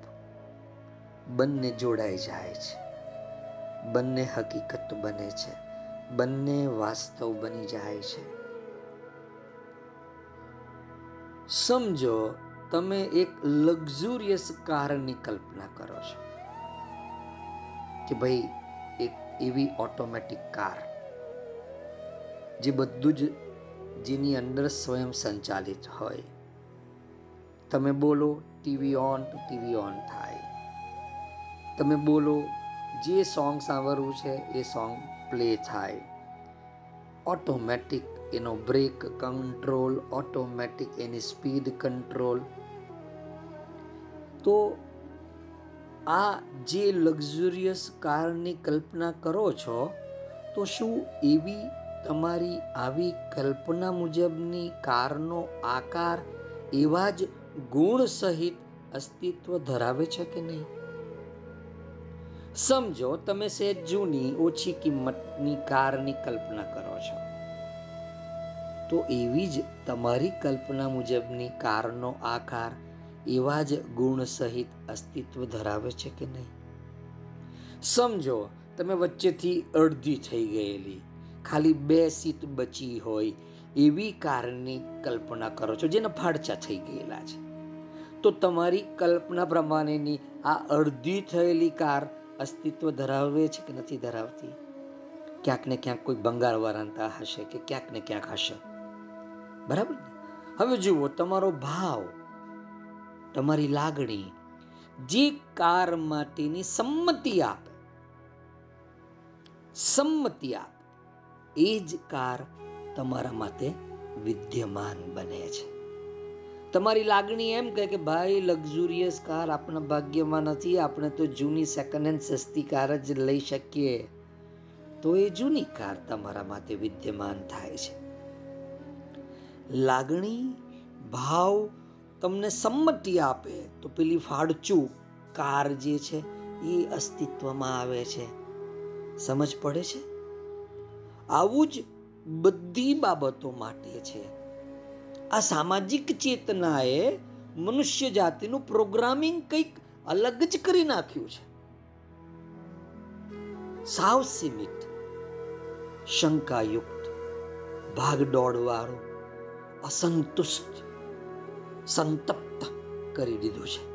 બંને જોડાઈ જાય છે. બંને હકીકત બને છે. બંને વાસ્તવ બની જાય છે. સમજો, તમે એક લક્ઝુરિયસ કારની કલ્પના કરો છો કે ભાઈ, એક એવી ઓટોમેટિક કાર જે બધું જ જેની અંદર સ્વયં સંચાલિત હોય. તમે બોલો, ટીવી ઓન તો ટીવી ઓન થાય. તમે બોલો, જે સોંગ સાંભળવું છે એ સોંગ પ્લે થાય. ઓટોમેટિક એનો બ્રેક કંટ્રોલ, ઓટોમેટિક એની સ્પીડ કંટ્રોલ. તો આ જે લક્ઝુરિયસ કારની કલ્પના કરો છો, તો શું એવી તમારી આવી કલ્પના મુજબની કારનો આકાર એવા જ ગુણ સહિત અસ્તિત્વ ધરાવે છે કે નહીં? સમજો, તમે સેજ જૂની ઓછી કિંમતની કારની કલ્પના કરો છો. તો એવી જ તમારી કલ્પના મુજબની કારનો આકાર એવા જ ગુણ સહિત અસ્તિત્વ ધરાવે છે કે નહીં? સમજો, તમે વચ્ચેથી અડધી થઈ ગયેલી ખાલી બે સીટ બચી હોય એવી કારની કલ્પના કરો છો, જેના ફાડચા થઈ ગયેલા છે. તો તમારી કલ્પના પ્રમાણેની આ અડધી થયેલી કાર અસ્તિત્વ ધરાવે છે કે નથી ધરાવતી? ક્યાંક ને ક્યાંક કોઈ બંગાળ વરાંતા હશે કે ક્યાંક ને ક્યાંક હશે. બરાબર હવે જુઓ, તમારો ભાવ, તમારી લાગણી જે કાર માટેની સંમતિ આપે સંમતિ આપે. એ જ કાર તમારા માટે વિદ્યમાન બને છે. તમારી લાગણી એમ કહે કે, ભાઈ લક્ઝુરિયસ કાર આપણા ભાગ્યમાં નથી, આપણે તો જૂની સેકન્ડ હેન્ડ સસ્તી કાર જ લઈ શકીએ. તો એ જૂની કાર તમારા માટે વિદ્યમાન થાય છે. લાગણી, ભાવ તમને સંમતિ આપે તો પેલી ફાડચું કાર જે છે એ અસ્તિત્વમાં આવે છે. સમજ પડે છે? આવું જ બધી બાબતો માટે છે. આ સામાજિક ચેતનાએ મનુષ્ય જાતિનું પ્રોગ્રામિંગ કંઈક અલગ જ કરી નાખ્યું છે. સાવ સીમિત, શંકાયુક્ત, ભાગદોડવાળો, અસંતુષ્ટ, સંતપ્ત કરી દીધું છે.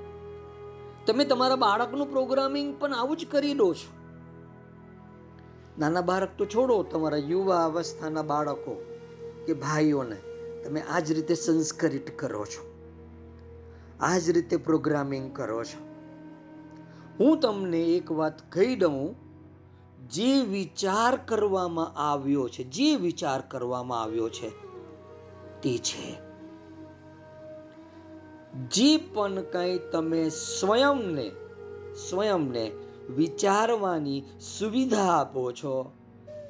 તમે તમારા બાળકનું પ્રોગ્રામિંગ પણ આવું જ કરી દો છો. નાના બાળક તો છોડો, તમારા યુવા અવસ્થાના બાળકો કે ભાઈઓને તમે આ જ રીતે સંસ્કરિત કરો છો. આ જ રીતે પ્રોગ્રામિંગ કરો છો. હું તમને એક વાત કહી દઉં, જે વિચાર કરવામાં આવ્યો છે, જે વિચાર કરવામાં આવ્યો છે તે છે. જે પણ કંઈ તમે સ્વયંને સ્વયંને વિચારવાની સુવિધા આપો છો.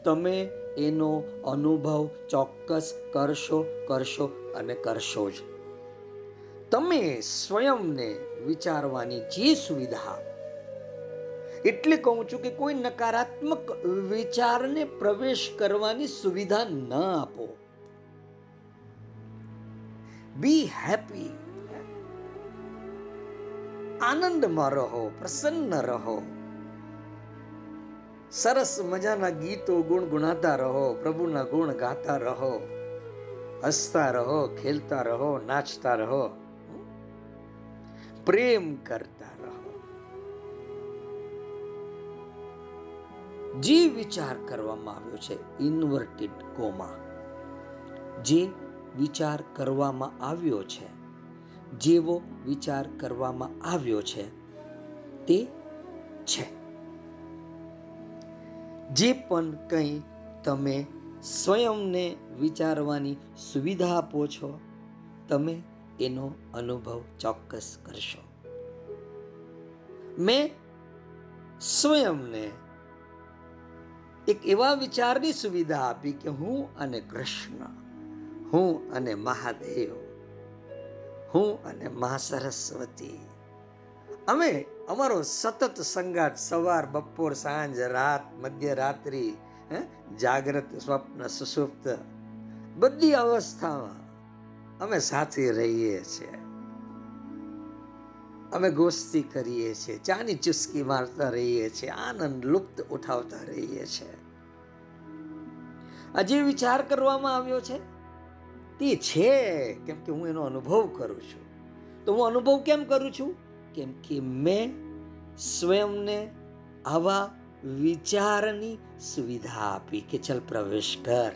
તમે એનો અનુભવ ચોક્કસ કરશો કરશો અને કરશો જ. તમે સ્વયંને વિચારવાની જે સુવિધા એટલે કહું છું કે કોઈ નકારાત્મક વિચારને પ્રવેશ કરવાની સુવિધા ન આપો. બી હેપી આનંદમાં રહો, પ્રસન્ન રહો. સરસ મજાના ગીતો ગુણગુણાતા રહો, પ્રભુના ગુણ ગાતા રહો. હસતા રહો, ખેલતા રહો, નાચતા રહો. પ્રેમ કરતા રહો. જે વિચાર કરવામાં આવ્યો છે ઇન્વર્ટેડ કોમા જે વિચાર કરવામાં આવ્યો છે, જેવો વિચાર કરવામાં આવ્યો છે, તે છે. જે પણ કંઈ તમે સ્વયંને વિચારવાની સુવિધા આપો છો, તમે એનો અનુભવ ચોક્કસ કરશો. મેં સ્વયંને એક એવા વિચારની સુવિધા આપી કે હું અને કૃષ્ણ, હું અને મહાદેવ, હું અને મહા સરસ્વતી અમે અમારો સતત સંગાત સવાર, બપોર, સાંજ, રાત મધ્યરાત્રિ જાગ્રત, સ્વપ્ન, સુસુપ્ત. બધી અવસ્થામાં અમે સાથે રહીએ છીએ. અમે ગોસ્તી કરીએ છીએ, ચાની ચુસ્કી મારતા રહીએ છીએ, આનંદ લુપ્ત ઉઠાવતા રહીએ છીએ. આજે વિચાર કરવામાં આવ્યો છે? તે છે, કેમ કે હું એનો અનુભવ કરું છું. તો હું અનુભવ કેમ કરું છું? કેમ કે મેં સ્વયંને આવા વિચારની સુવિધા આપી કે ચલ પ્રવેશ કર.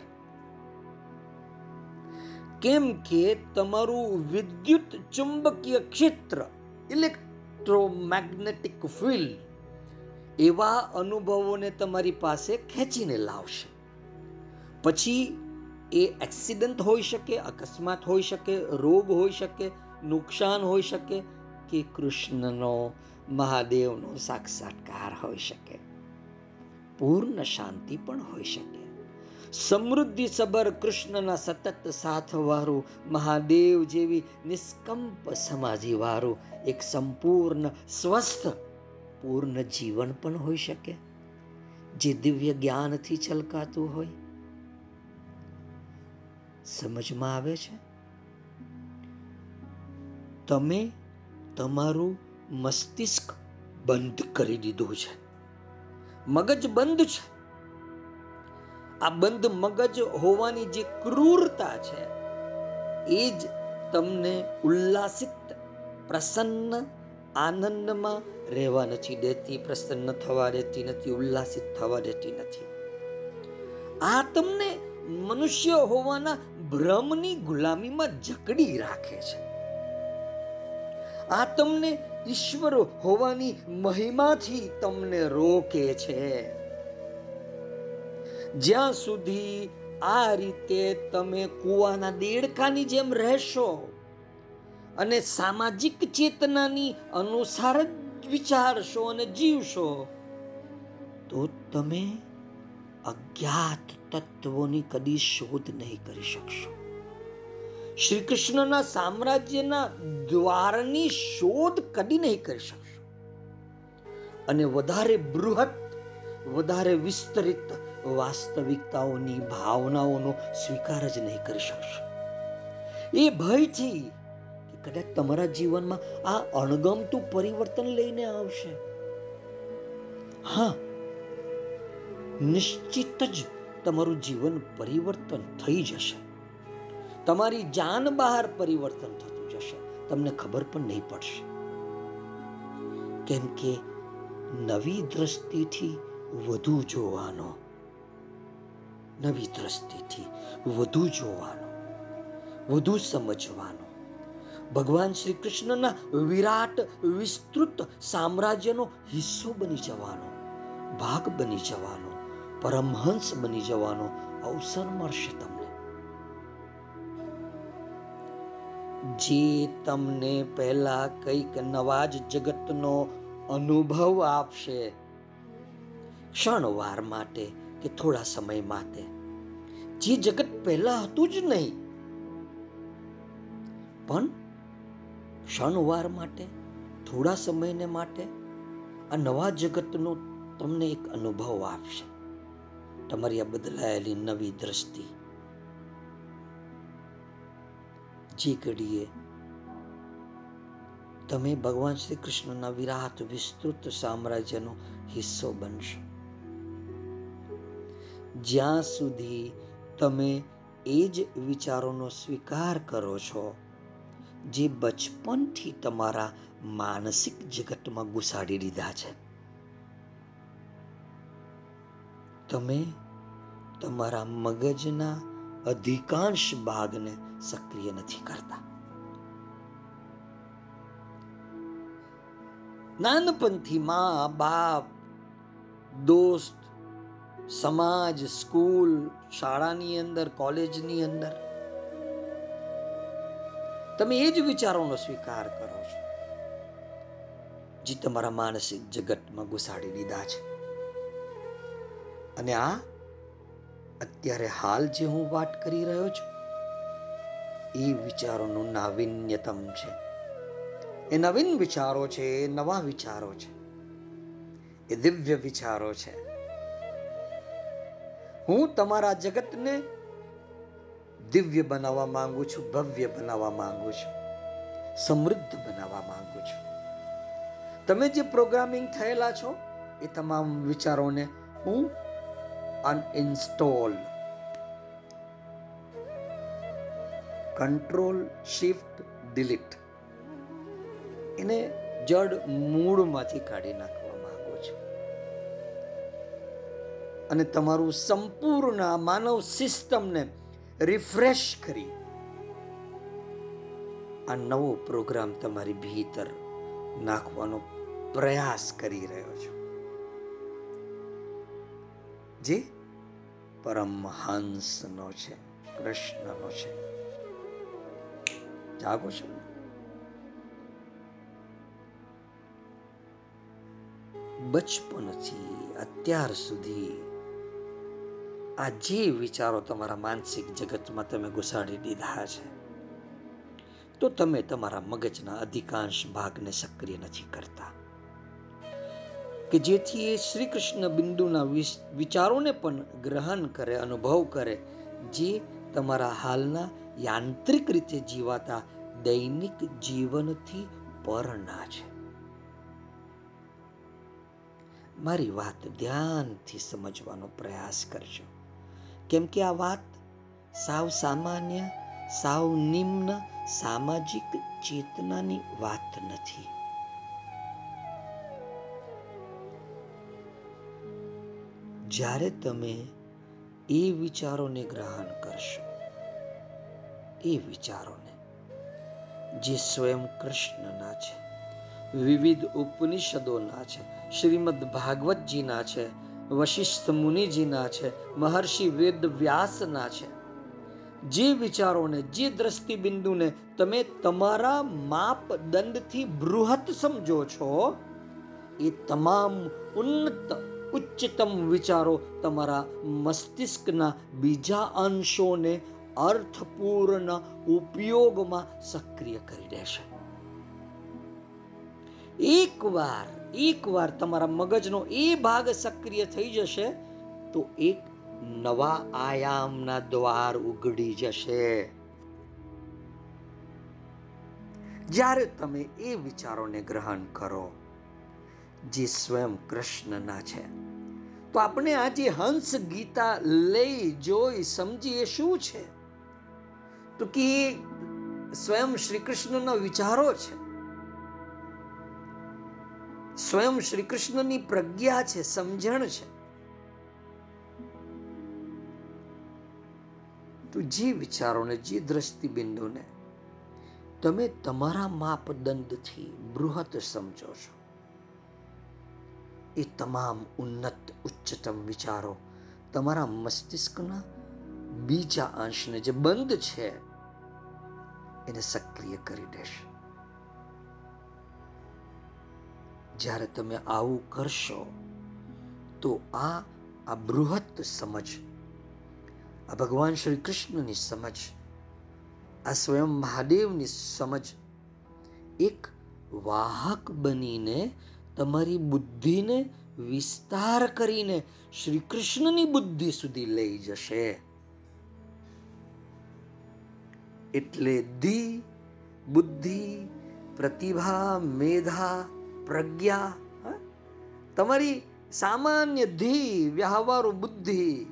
કેમ કે તમારું વિદ્યુત ચુંબકીય ક્ષેત્ર ઇલેક્ટ્રોમેગ્નેટિક ફિલ્ડ એવા અનુભવોને તમારી પાસે ખેંચીને લાવશે. પછી એ એક્સિડન્ટ હોઈ શકે, અકસ્માત હોઈ શકે, રોગ હોઈ શકે, નુકસાન હોઈ શકે કે કૃષ્ણનો મહાદેવનો સાક્ષાત્કાર હોઈ શકે. પૂર્ણ શાંતિ પણ હોઈ શકે. સમૃદ્ધિ સબર કૃષ્ણના સતત સાથવાળું મહાદેવ જેવી નિષ્કંપ સમાધિવાળું એક સંપૂર્ણ સ્વસ્થ, પૂર્ણ જીવન પણ હોઈ શકે, જે દિવ્ય જ્ઞાનથી છલકાતું હોય. સમજમાં આવે છે? તમે તમારું મસ્તિષ્ક બંધ કરી દીધું છે. મગજ બંધ છે. આ બંધ મગજ હોવાની જે ક્રૂરતા છે, એ જ તમને ઉલ્લાસિત, પ્રસન્ન, આનંદમાં રહેવા નથી દેતી, પ્રસન્ન થવા દેતી નથી, ઉલ્લાસિત થવા દેતી નથી. આ તમને મનુષ્ય હોવાના ભ્રમની ગુલામીમાં જકડી રાખે છે. આ તમને ઈશ્વર હોવાની મહિમાથી તમને રોકે છે. જ્યાં સુધી આ રીતે તમે કુવાના દેડકાની જેમ રહેશો અને સામાજિક ચેતનાની અનુસાર જ વિચારશો અને જીવશો, તો તમે અજ્ઞાત તત્વોની કદી શોધ નહીં કરી શકશો. શ્રી કૃષ્ણના સામ્રાજ્યના દ્વારની શોધ કદી નહીં કરી શકશો. અને વધારે બૃહત, વધારે વિસ્તરિત વાસ્તવિકતાઓની ભાવનાઓનો સ્વીકાર જ નહીં કરી શકશો. એ ભયથી કદાચ તમારા જીવનમાં આ અણગમતું પરિવર્તન લઈને આવશે. હા, નિશ્ચિત જ તમારું જીવન પરિવર્તન થઈ જશે. તમારી જાન બહાર પરિવર્તન થતું જશે. તમને ખબર પણ નહીં પડશે. કેમ કે નવી દ્રષ્ટિથી વધુ જોવાનો. નવી દ્રષ્ટિથી વધુ જોવાનો. વધુ સમજવાનો. ભગવાન શ્રી કૃષ્ણના વિરાટ, વિસ્તૃત સામ્રાજ્યનો હિસ્સો બની જવાનો, ભાગ બની જવાનો, પરમહંસ બની જવાનો અવસર મળશે તમને. જે, તમને પહેલા કંઈક નવા જ જગતનો અનુભવ આપશે. ક્ષણવાર માટે કે થોડા સમય માટે? જે જગત પહેલા હતું જ નહીં. પણ ક્ષણવાર માટે, થોડા સમયને માટે આ નવા જગતનો તમને એક અનુભવ આપશે. તમારી આ બદલાયેલી નવી દ્રષ્ટિ જે ઘડીએ તમે ભગવાન શ્રી કૃષ્ણના વિરાટ વિસ્તૃત સામ્રાજ્યનો હિસ્સો બનશો. જ્યાં સુધી તમે એ જ વિચારોનો સ્વીકાર કરો છો, જે બચપનથી તમારા માનસિક જગતમાં ઘુસાડી દીધા છે. તમે તમારા મગજના અધિકાંશ ભાગને સક્રિય નથી કરતા. નાનપણથી મા, બાપ, દોસ્ત, સમાજ, સ્કૂલ, શાળાની અંદર, કોલેજની અંદર, તમે એ જ વિચારોનો સ્વીકાર કરો છો જે તમારા માનસિક જગતમાં ઘુસાડી દીધા છે. અને આ અત્યારે હાલ જે હું વાત કરી રહ્યો છું એ વિચારોનું નાવિન્યતમ છે. એ નવીન વિચારો છે, એ નવા વિચારો છે. એ દિવ્ય વિચારો છે. હું તમારા જગતને દિવ્ય બનાવવા માંગુ છું, ભવ્ય બનાવવા માંગુ છું, સમૃદ્ધ બનાવવા માંગુ છું. તમે જે પ્રોગ્રામિંગ થયેલા છો, એ તમામ વિચારોને હું અનઇન્સ્ટોલ કંટ્રોલ શિફ્ટ ડિલીટ એને જડ મૂળમાંથી કાઢી નાખવા માંગો છો. અને તમારું સંપૂર્ણ માનવ સિસ્ટમને રિફ્રેશ કરી આ નવો પ્રોગ્રામ તમારી ભીતર નાખવાનો પ્રયાસ કરી રહ્યો છું. જે પરમહંસનો છે, કૃષ્ણનો છે. જાગો છો? બચપનથી અત્યાર સુધી આ જે વિચારો તમારા માનસિક જગતમાં તમે ઘુસાડી દીધા છે, તો તમે તમારા મગજના અધિકાંશ ભાગને સક્રિય નથી કરતા. કે જેથી એ શ્રી કૃષ્ણ બિંદુના વિચારોને પણ ગ્રહણ કરે, અનુભવ કરે, જે તમારા હાલના યાંત્રિક રીતે જીવાતા દૈનિક જીવનથી પરના છે. મારી વાત ધ્યાનથી સમજવાનો પ્રયાસ કરજો. કેમ કે આ વાત સાવ સામાન્ય, સાવ નિમ્ન, સામાજિક ચેતનાની વાત નથી. જ્યારે તમે એ વિચારોને ગ્રહણ કરશો એ વિચારોને, જે સ્વયં કૃષ્ણના છે, વિવિધ ઉપનિષદોના છે, શ્રીમદ ભાગવતજીના છે, વશિષ્ઠ મુનિજીના છે, મહર્ષિ વેદ વ્યાસના છે. જે વિચારોને, જે દ્રષ્ટિબિંદુને તમે તમારા માપદંડથી બૃહત સમજો છો, એ તમામ ઉન્નત, ઉચ્ચતમ વિચારો તમારા મસ્તિષ્કના બીજા અંશોને અર્થપૂર્ણ ઉપયોગમાં સક્રિય કરી દેશે એકવાર એકવાર તમારા મગજનો એ ભાગ સક્રિય થઈ જશે, તો એક નવા આયામના દ્વાર ઉગડી જશે. જ્યારે તમે એ વિચારોને ગ્રહણ કરો, જે સ્વયં કૃષ્ણના છે, તો આપણે આજે હંસ ગીતા લઈ જોઈ સમજીએ શું છે? તો કે સ્વયં શ્રી કૃષ્ણના વિચારો છે. સ્વયં શ્રી કૃષ્ણની પ્રજ્ઞા છે, સમજણ છે. તો જે વિચારોને, જે દ્રષ્ટિબિંદુને તમે તમારા માપદંડથી બૃહત સમજો છો, એ તમામ ઉન્નત, ઉચ્ચતમ વિચારો તમારા મસ્તિષ્કના બીજા અંશને જે બંધ છે, એને સક્રિય કરી દેશે. જ્યારે તમે આવું કરશો, તો આ આ બૃહત સમજ, આ ભગવાન શ્રી કૃષ્ણની સમજ, આ સ્વયં મહાદેવની સમજ, એક વાહક બનીને તમારી બુદ્ધિને વિસ્તાર કરીને શ્રી કૃષ્ણની બુદ્ધિ સુધી લઈ જશે. એટલે ધી બુદ્ધિ, પ્રતિભા, મેધા, પ્રજ્ઞા તમારી સામાન્ય ધી, વ્યવહારુ બુદ્ધિ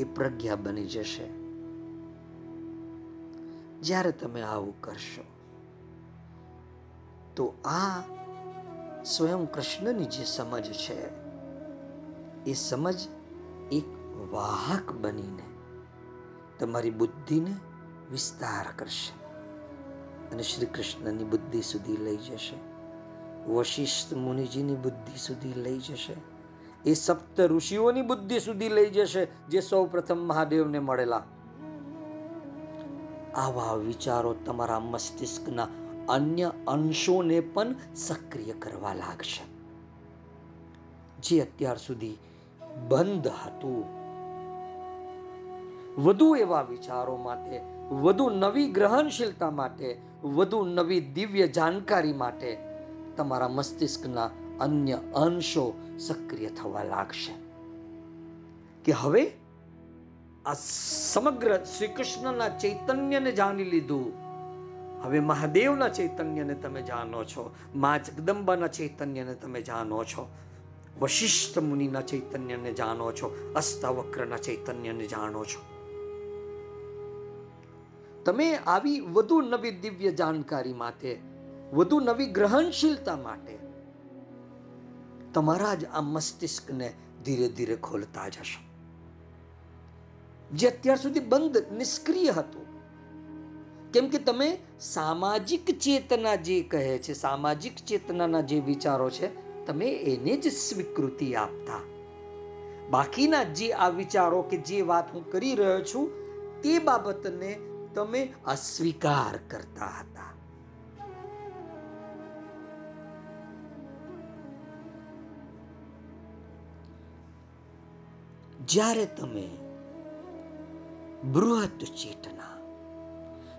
એ પ્રજ્ઞા બની જશે. જ્યારે તમે આવું કરશો, તો આ સ્વયં કૃષ્ણની જે સમજ છે, એ સમજ એક વાહક બનીને તમારી બુદ્ધિને વિસ્તાર કરશે અને શ્રી કૃષ્ણની બુદ્ધિ સુધી લઈ જશે. વશિષ્ઠ મુનિજીની બુદ્ધિ સુધી લઈ જશે. એ સપ્ત ઋષિઓની બુદ્ધિ સુધી લઈ જશે જે સૌ પ્રથમ મહાદેવને મળેલા. આવા વિચારો તમારા મસ્તિષ્કના અન્ય અંશોને પણ સક્રિય કરવા લાગશે. જે અત્યાર સુધી બંધ હતું વધુ એવા વિચારો માટે, વધુ નવી ગ્રહણશીલતા માટે, વધુ નવી દિવ્ય જાણકારી માટે તમારા મસ્તિષ્કના અન્ય અંશો સક્રિય થવા લાગશે. કે હવે આ સમગ્ર શ્રી કૃષ્ણના ચૈતન્યને જાણી લીધું. હવે મહાદેવના ચૈતન્યને તમે જાણો છો, મા જગદંબાના ચૈતન્યને તમે જાણો છો, વશિષ્ઠ મુનિના ચૈતન્યને જાણો છો અસ્તાવક્રના ચૈતન્યને જાણો છો. તમે આવી વધુ નવી દિવ્ય જાણકારી માટે, વધુ નવી ગ્રહણશીલતા માટે તમારા જ આ મસ્તિષ્કને ધીરે ધીરે ખોલતા જશો જે અત્યાર સુધી બંધ નિષ્ક્રિય હતું, કેમ કે તમે સામાજિક ચેતના જે કહે છે, સામાજિક ચેતનાના જે વિચારો છે, તમે એને જ સ્વીકૃતિ આપતા. બાકીના જે આ વિચારો કે જે વાત હું કરી રહ્યો છું, તે બાબતને તમે અસ્વીકાર કરતા હતા. જ્યારે તમે બૃહદ ચેતના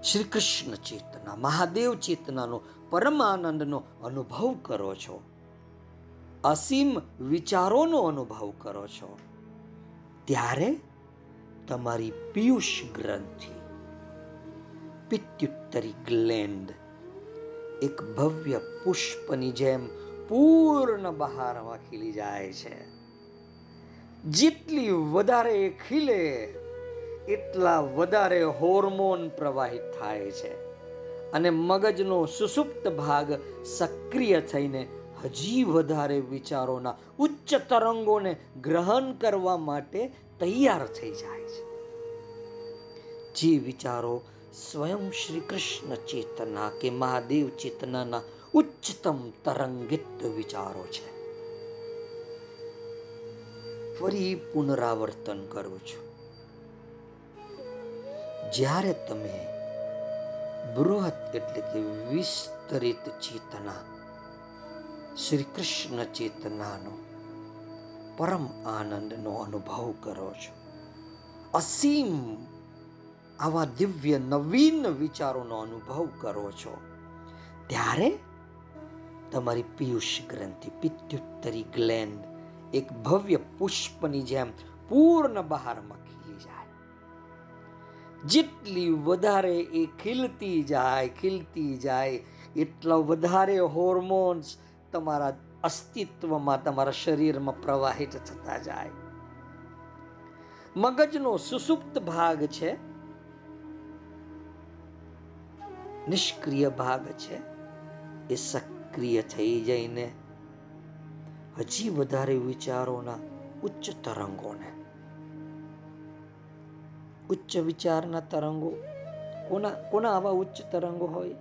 શ્રી કૃષ્ણ ચેતના, મહાદેવ ચેતનાનો પરમાનંદનો અનુભવ કરો છો, અસીમ વિચારોનો અનુભવ કરો છો, ત્યારે તમારી પિયુષ ગ્રંથિ પિત્યુત્તરી ગ્લેન્ડ, એક ભવ્ય પુષ્પની જેમ પૂર્ણ બહારમાં ખીલી જાય છે. જેટલી વધારે ખીલે, એટલા વધારે હોર્મોન પ્રવાહિત થાય છે અને મગજનો સુસુપ્ત ભાગ સક્રિય થઈને હજી વધારે વિચારોના ઉચ્ચ તરંગોને ગ્રહણ કરવા માટે તૈયાર થઈ જાય છે. જે વિચારો સ્વયં શ્રી કૃષ્ણ ચેતના કે મહાદેવ ચેતનાના ઉચ્ચતમ તરંગિત વિચારો છે ફરી પુનરાવર્તન કરું છું. જ્યારે તમે બૃહત એટલે કે વિસ્તરિત ચેતના, શ્રી કૃષ્ણ ચેતનાનો પરમ આનંદનો અનુભવ કરો છો. અસીમ આવા દિવ્ય નવીન વિચારોનો અનુભવ કરો છો. ત્યારે તમારી પિયુષ ગ્રંથિ પિત્યુત્તરી ગ્લેન્ડ એક ભવ્ય પુષ્પની જેમ પૂર્ણ બહારમાં ખીલી જાય. જેટલી વધારે એ ખીલતી જાય ખીલતી જાય, એટલા વધારે હોર્મોન્સ તમારા અસ્તિત્વમાં, તમારા શરીરમાં પ્રવાહિત થતા જાય. મગજનો સુસુપ્ત ભાગ છે નિષ્ક્રિય ભાગ છે, એ સક્રિય થઈ જઈને હજી વધારે વિચારોના ઉચ્ચ તરંગોને. ઉચ્ચ વિચારના તરંગો, કોના કોના આવા ઉચ્ચ તરંગો હોય?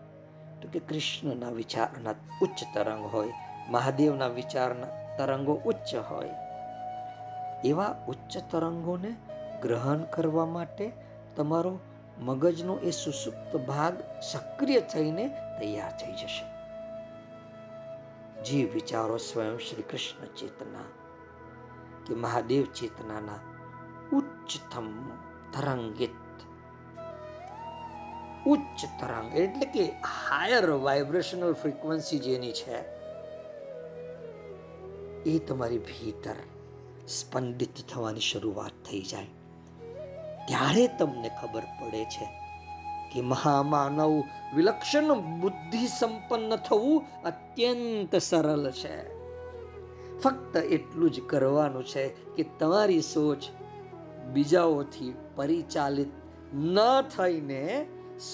તો કે કૃષ્ણના વિચારના ઉચ્ચ તરંગ હોય, મહાદેવના વિચારના તરંગો ઉચ્ચ હોય. એવા ઉચ્ચ તરંગોને ગ્રહણ કરવા માટે તમારો મગજનો એ સુસુપ્ત ભાગ સક્રિય થઈને તૈયાર થઈ જશે. જે વિચારો સ્વયં શ્રી કૃષ્ણ ચેતના કે મહાદેવ ચેતનાના ઉચ્ચતમ તરંગિત, ઉચ્ચ તરંગ એટલે કે હાયર વાઇબ્રેશનલ ફ્રીક્વન્સી જેની છે, એ તમારી ભીતર સ્પંદિત થવાની શરૂઆત થઈ જાય. ત્યારે તમને ખબર પડે છે કે મહામાનવ વિલક્ષણ બુદ્ધિ સંપન્ન થવું અત્યંત સરળ છે. ફક્ત એટલું જ કરવાનું છે કે તમારી સોચ બીજાઓથી પરિચાલિત ન થઈને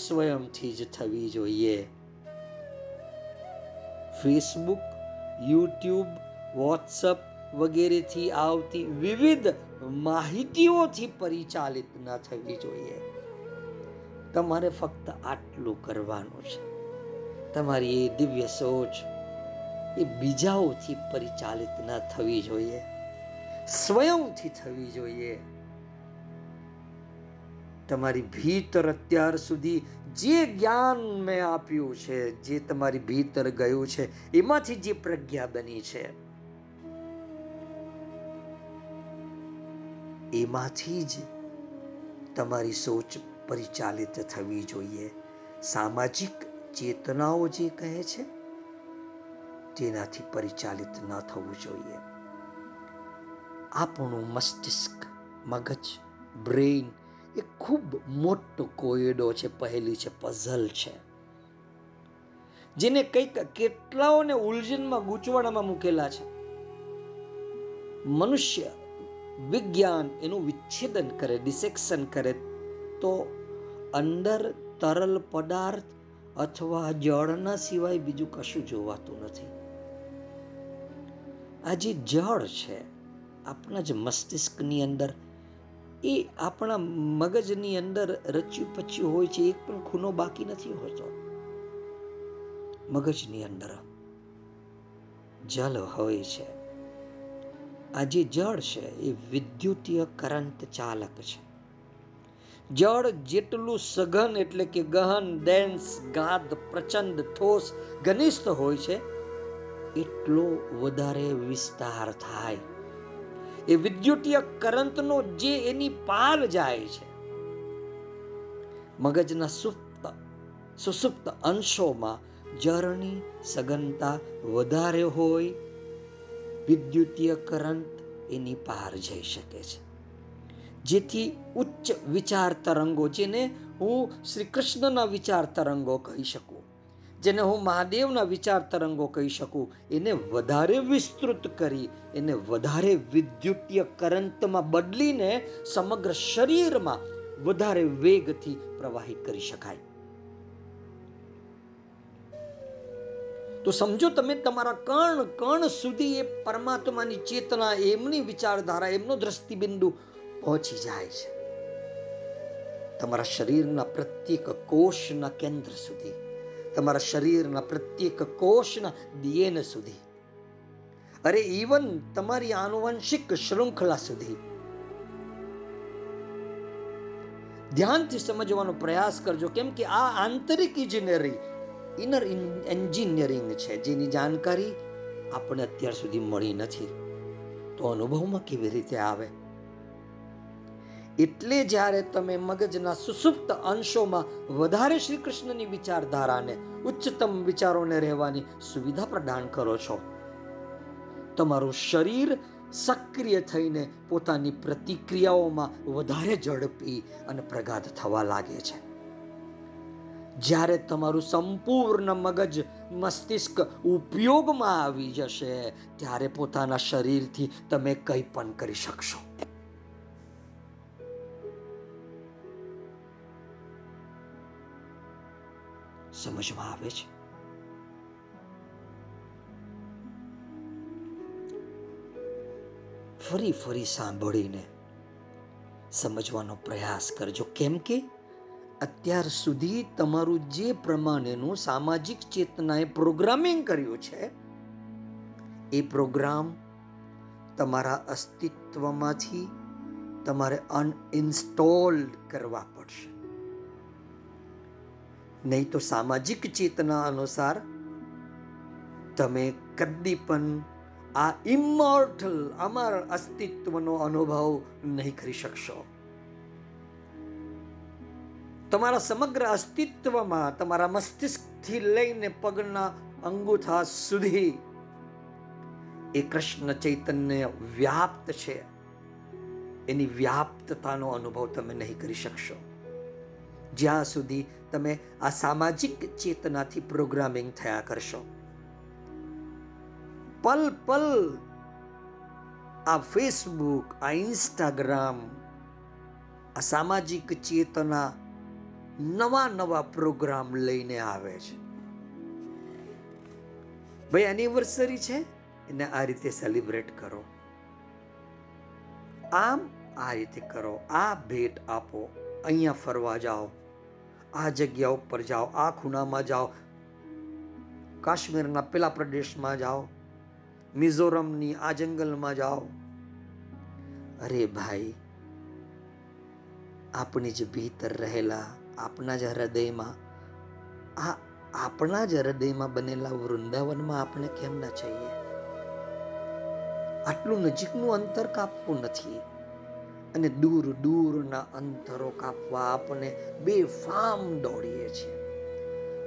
સ્વયંથી જ થવી જોઈએ. ફેસબુક, યુટ્યુબ, વોટ્સઅપ વગેરેથી આવતી વિવિધ માહિતીઓથી પરિચાલિત ન થવી જોઈએ. તમારે ફક્ત આટલું કરવાનું છે. તમારી એ દિવ્ય સોચ એ બીજાઓથી પરિચાલિત ન થવી જોઈએ. સ્વયંથી થવી જોઈએ. તમારી ભીતર અત્યાર સુધી જે જ્ઞાન મેં આપ્યું છે, જે તમારી ભીતર ગયું છે, એમાંથી જે પ્રજ્ઞા બની છે એમાંથી જ તમારી સોચ પરિચાલિત થવી જોઈએ. સામાજિક ચેતનાઓ જે કહે છે, તેનાથી પરિચાલિત ન થવું જોઈએ. આપણું મસ્તિષ્ક, મગજ, બ્રેઇન એ ખૂબ મોટો કોયડો છે, પહેલી છે પઝલ છે. જેને કંઈક કેટલાઓને ઉલઝનમાં ગૂંચવણમાં મૂકેલા છે. મનુષ્ય વિજ્ઞાન એનું વિચ્છેદન કરે ડિસેક્શન કરે, તો અંદર તરલ પદાર્થ અથવા જળના સિવાય બીજું કશું જોવાતું નથી. આ જે જળ છે, આપણા જ મસ્તિષ્કની અંદર, એ આપણા મગજની અંદર રચ્યું પચ્યું હોય છે, એક પણ ખૂનો બાકી નથી હોતો. મગજની અંદર જલ હોય છે. આ જે જળ છે એ વિદ્યુતીય કરંટ ચાલક છે. જળ જેટલું સઘન એટલે કે ગહન ડેન્સ ગાદ, પ્રચંડ, ઠોસ, ઘનિષ્ઠ હોય છે, એટલો વધારે વિસ્તાર થાય. એ વિદ્યુતીય કરંટનો જે એની પાર જાય છે, મગજના સુપ્ત, સુસુપ્ત અંશોમાં જળની સઘનતા વધારે હોય વિદ્યુતીય કરંટ એની પાર જઈ શકે છે. જેથી ઉચ્ચ વિચાર તરંગો, જેને હું શ્રી કૃષ્ણના વિચાર તરંગો કહી શકું, જેને હું મહાદેવના વિચાર તરંગો કહી શકું, એને વધારે વિસ્તૃત કરી, એને વધારે વિદ્યુતીય કરંટમાં બદલીને સમગ્ર શરીરમાં વધારે વેગથી પ્રવાહિત કરી શકાય. તો સમજો તમે તમારા કણ કણ સુધી એ પરમાત્માની ચેતના, એમની વિચારધારા, એમનો દ્રષ્ટિબિંદુ પહોંચી જાય છે. તમારા શરીરના પ્રત્યેક કોષના કેન્દ્ર સુધી, તમારા શરીરના પ્રત્યેક કોષના દિયેન સુધી, અરે ઇવન તમારી આનુવંશિક શૃંખલા સુધી. ધ્યાનથી સમજવાનો પ્રયાસ કરજો, કેમ કે આ આંતરિક ઇજનેરી ઇનર એન્જિનિયરિંગ છે, જેની જાણકારી આપણે અત્યાર સુધી મળી નથી. તો અનુભવમાં કેવી રીતે આવે? એટલે જ્યારે તમે મગજના સુસુપ્ત અંશોમાં વધારે શ્રી કૃષ્ણની વિચારધારાને, ઉચ્ચતમ વિચારોને રહેવાની સુવિધા પ્રદાન કરો છો, તમારું શરીર સક્રિય થઈને પોતાની પ્રતિક્રિયાઓમાં વધારે ઝડપી અને પ્રગાઢ થવા લાગે છે. જ્યારે તમારું સંપૂર્ણ મગજ મસ્તિષ્ક ઉપયોગમાં આવી જશે, ત્યારે પોતાના શરીરથી તમે કંઈ પણ કરી શકશો. સમજમાં આવે છે? ફરી ફરી સાંભળીને સમજવાનો પ્રયાસ કરજો. કેમ કે અત્યાર સુધી તમારું જે પ્રમાણેનું સામાજિક ચેતનાએ પ્રોગ્રામિંગ કર્યું છે, એ પ્રોગ્રામ તમારા અસ્તિત્વમાંથી તમારે અનઇન્સ્ટોલ કરવા પડશે. નહીં તો સામાજિક ચેતના અનુસાર તમે કદી પણ આ ઇમોર્ટલ અમારા અસ્તિત્વનો અનુભવ નહીં કરી શકશો. તમારા સમગ્ર અસ્તિત્વમાં તમારા મસ્તિષ્કથી લઈને પગના અંગૂઠા સુધી એ કૃષ્ણ ચૈતન્ય વ્યાપ્ત છે. એની વ્યાપ્તતાનો અનુભવ તમે નહીં કરી શકશો. જ્યાં સુધી તમે આ સામાજિક ચેતનાથી પ્રોગ્રામિંગ થયા કરશો. પલ પલ આ ફેસબુક, આ ઇન્સ્ટાગ્રામ, આ સામાજિક ચેતના નવા નવા પ્રોગ્રામ લઈને આવે છે. ભાઈ એનિવર્સરી છે, એને આ રીતે સેલિબ્રેટ કરો. આમ આ રીતે કરો, આ ભેટ આપો, અહીંયા ફરવા જાઓ, આ જગ્યા ઉપર જાઓ, આ ખૂણામાં જાઓ, કાશ્મીરના પેલા પ્રદેશમાં જાઓ, મિઝોરમની આ જંગલમાં જાઓ. અરે ભાઈ, આપણી જ ભીતર રહેલા આપણા જ હૃદયમાં, આ આપણા જ હૃદયમાં બનેલા વૃંદાવનમાં આપણે કેમ ના જઈએ? આટલું નજીકનું અંતર કાપવું નથી. અને દૂર દૂરના અંતરો કાપવા આપણે બે ફામ દોડીએ છીએ.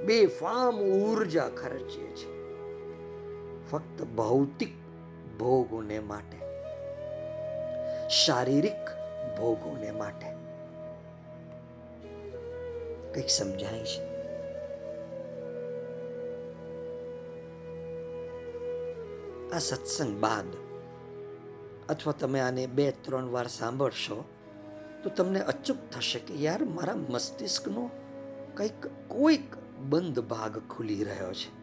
બે ફામ ઊર્જા ખર્ચીએ છીએ. ફક્ત ભૌતિક ભોગોને માટે, શારીરિક ભોગોને માટે. કંઈક સમજાય છે. આ સત્સંગ બાદ અથવા તમે આને બે, ત્રણ વાર સાંભળશો, તો તમને અચૂક થશે કે યાર મારા મસ્તિષ્કનો કંઈક, કોઈક બંધ ભાગ ખુલી રહ્યો છે.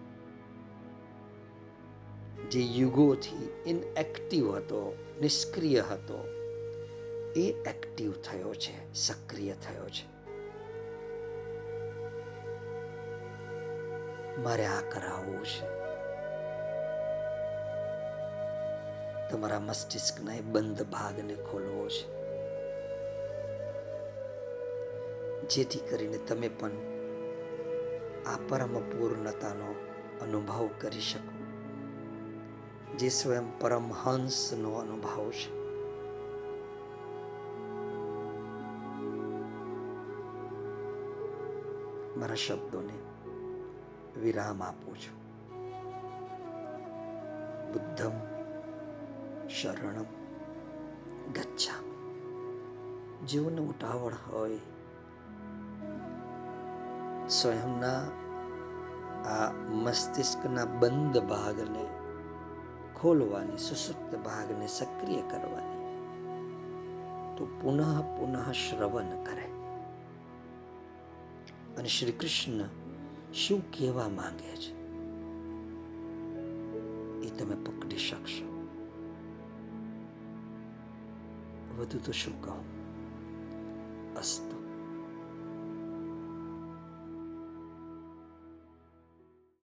જે યુગોથી ઇનએક્ટિવ હતો, નિષ્ક્રિય હતો, એ એક્ટિવ થયો છે, સક્રિય થયો છે. મારે આ કરાવવું છે. તમારા મસ્તિષ્કના એ બંધ ભાગને ખોલવો છે. જેથી કરીને તમે પણ આ પરમ પૂર્ણતાનો અનુભવ કરી શકો. જે સ્વયં પરમહંસનો અનુભવ છે. મારા શબ્દોને વિરામ આપું છું. બુદ્ધમ શરણમ ગચ્છા જીવન ઉતાવળ હોય. સ્વયંના આ મસ્તિષ્કના બંધ ભાગને ખોલવાની, સુસુપ્ત ભાગને સક્રિય કરવાની, તો પુનઃ પુનઃ શ્રવણ કરે. અને શ્રી કૃષ્ણ શું કહેવા માંગે છે? એ તમે પકડી શકશો. વધુ તો શું કહું? અસ્તુ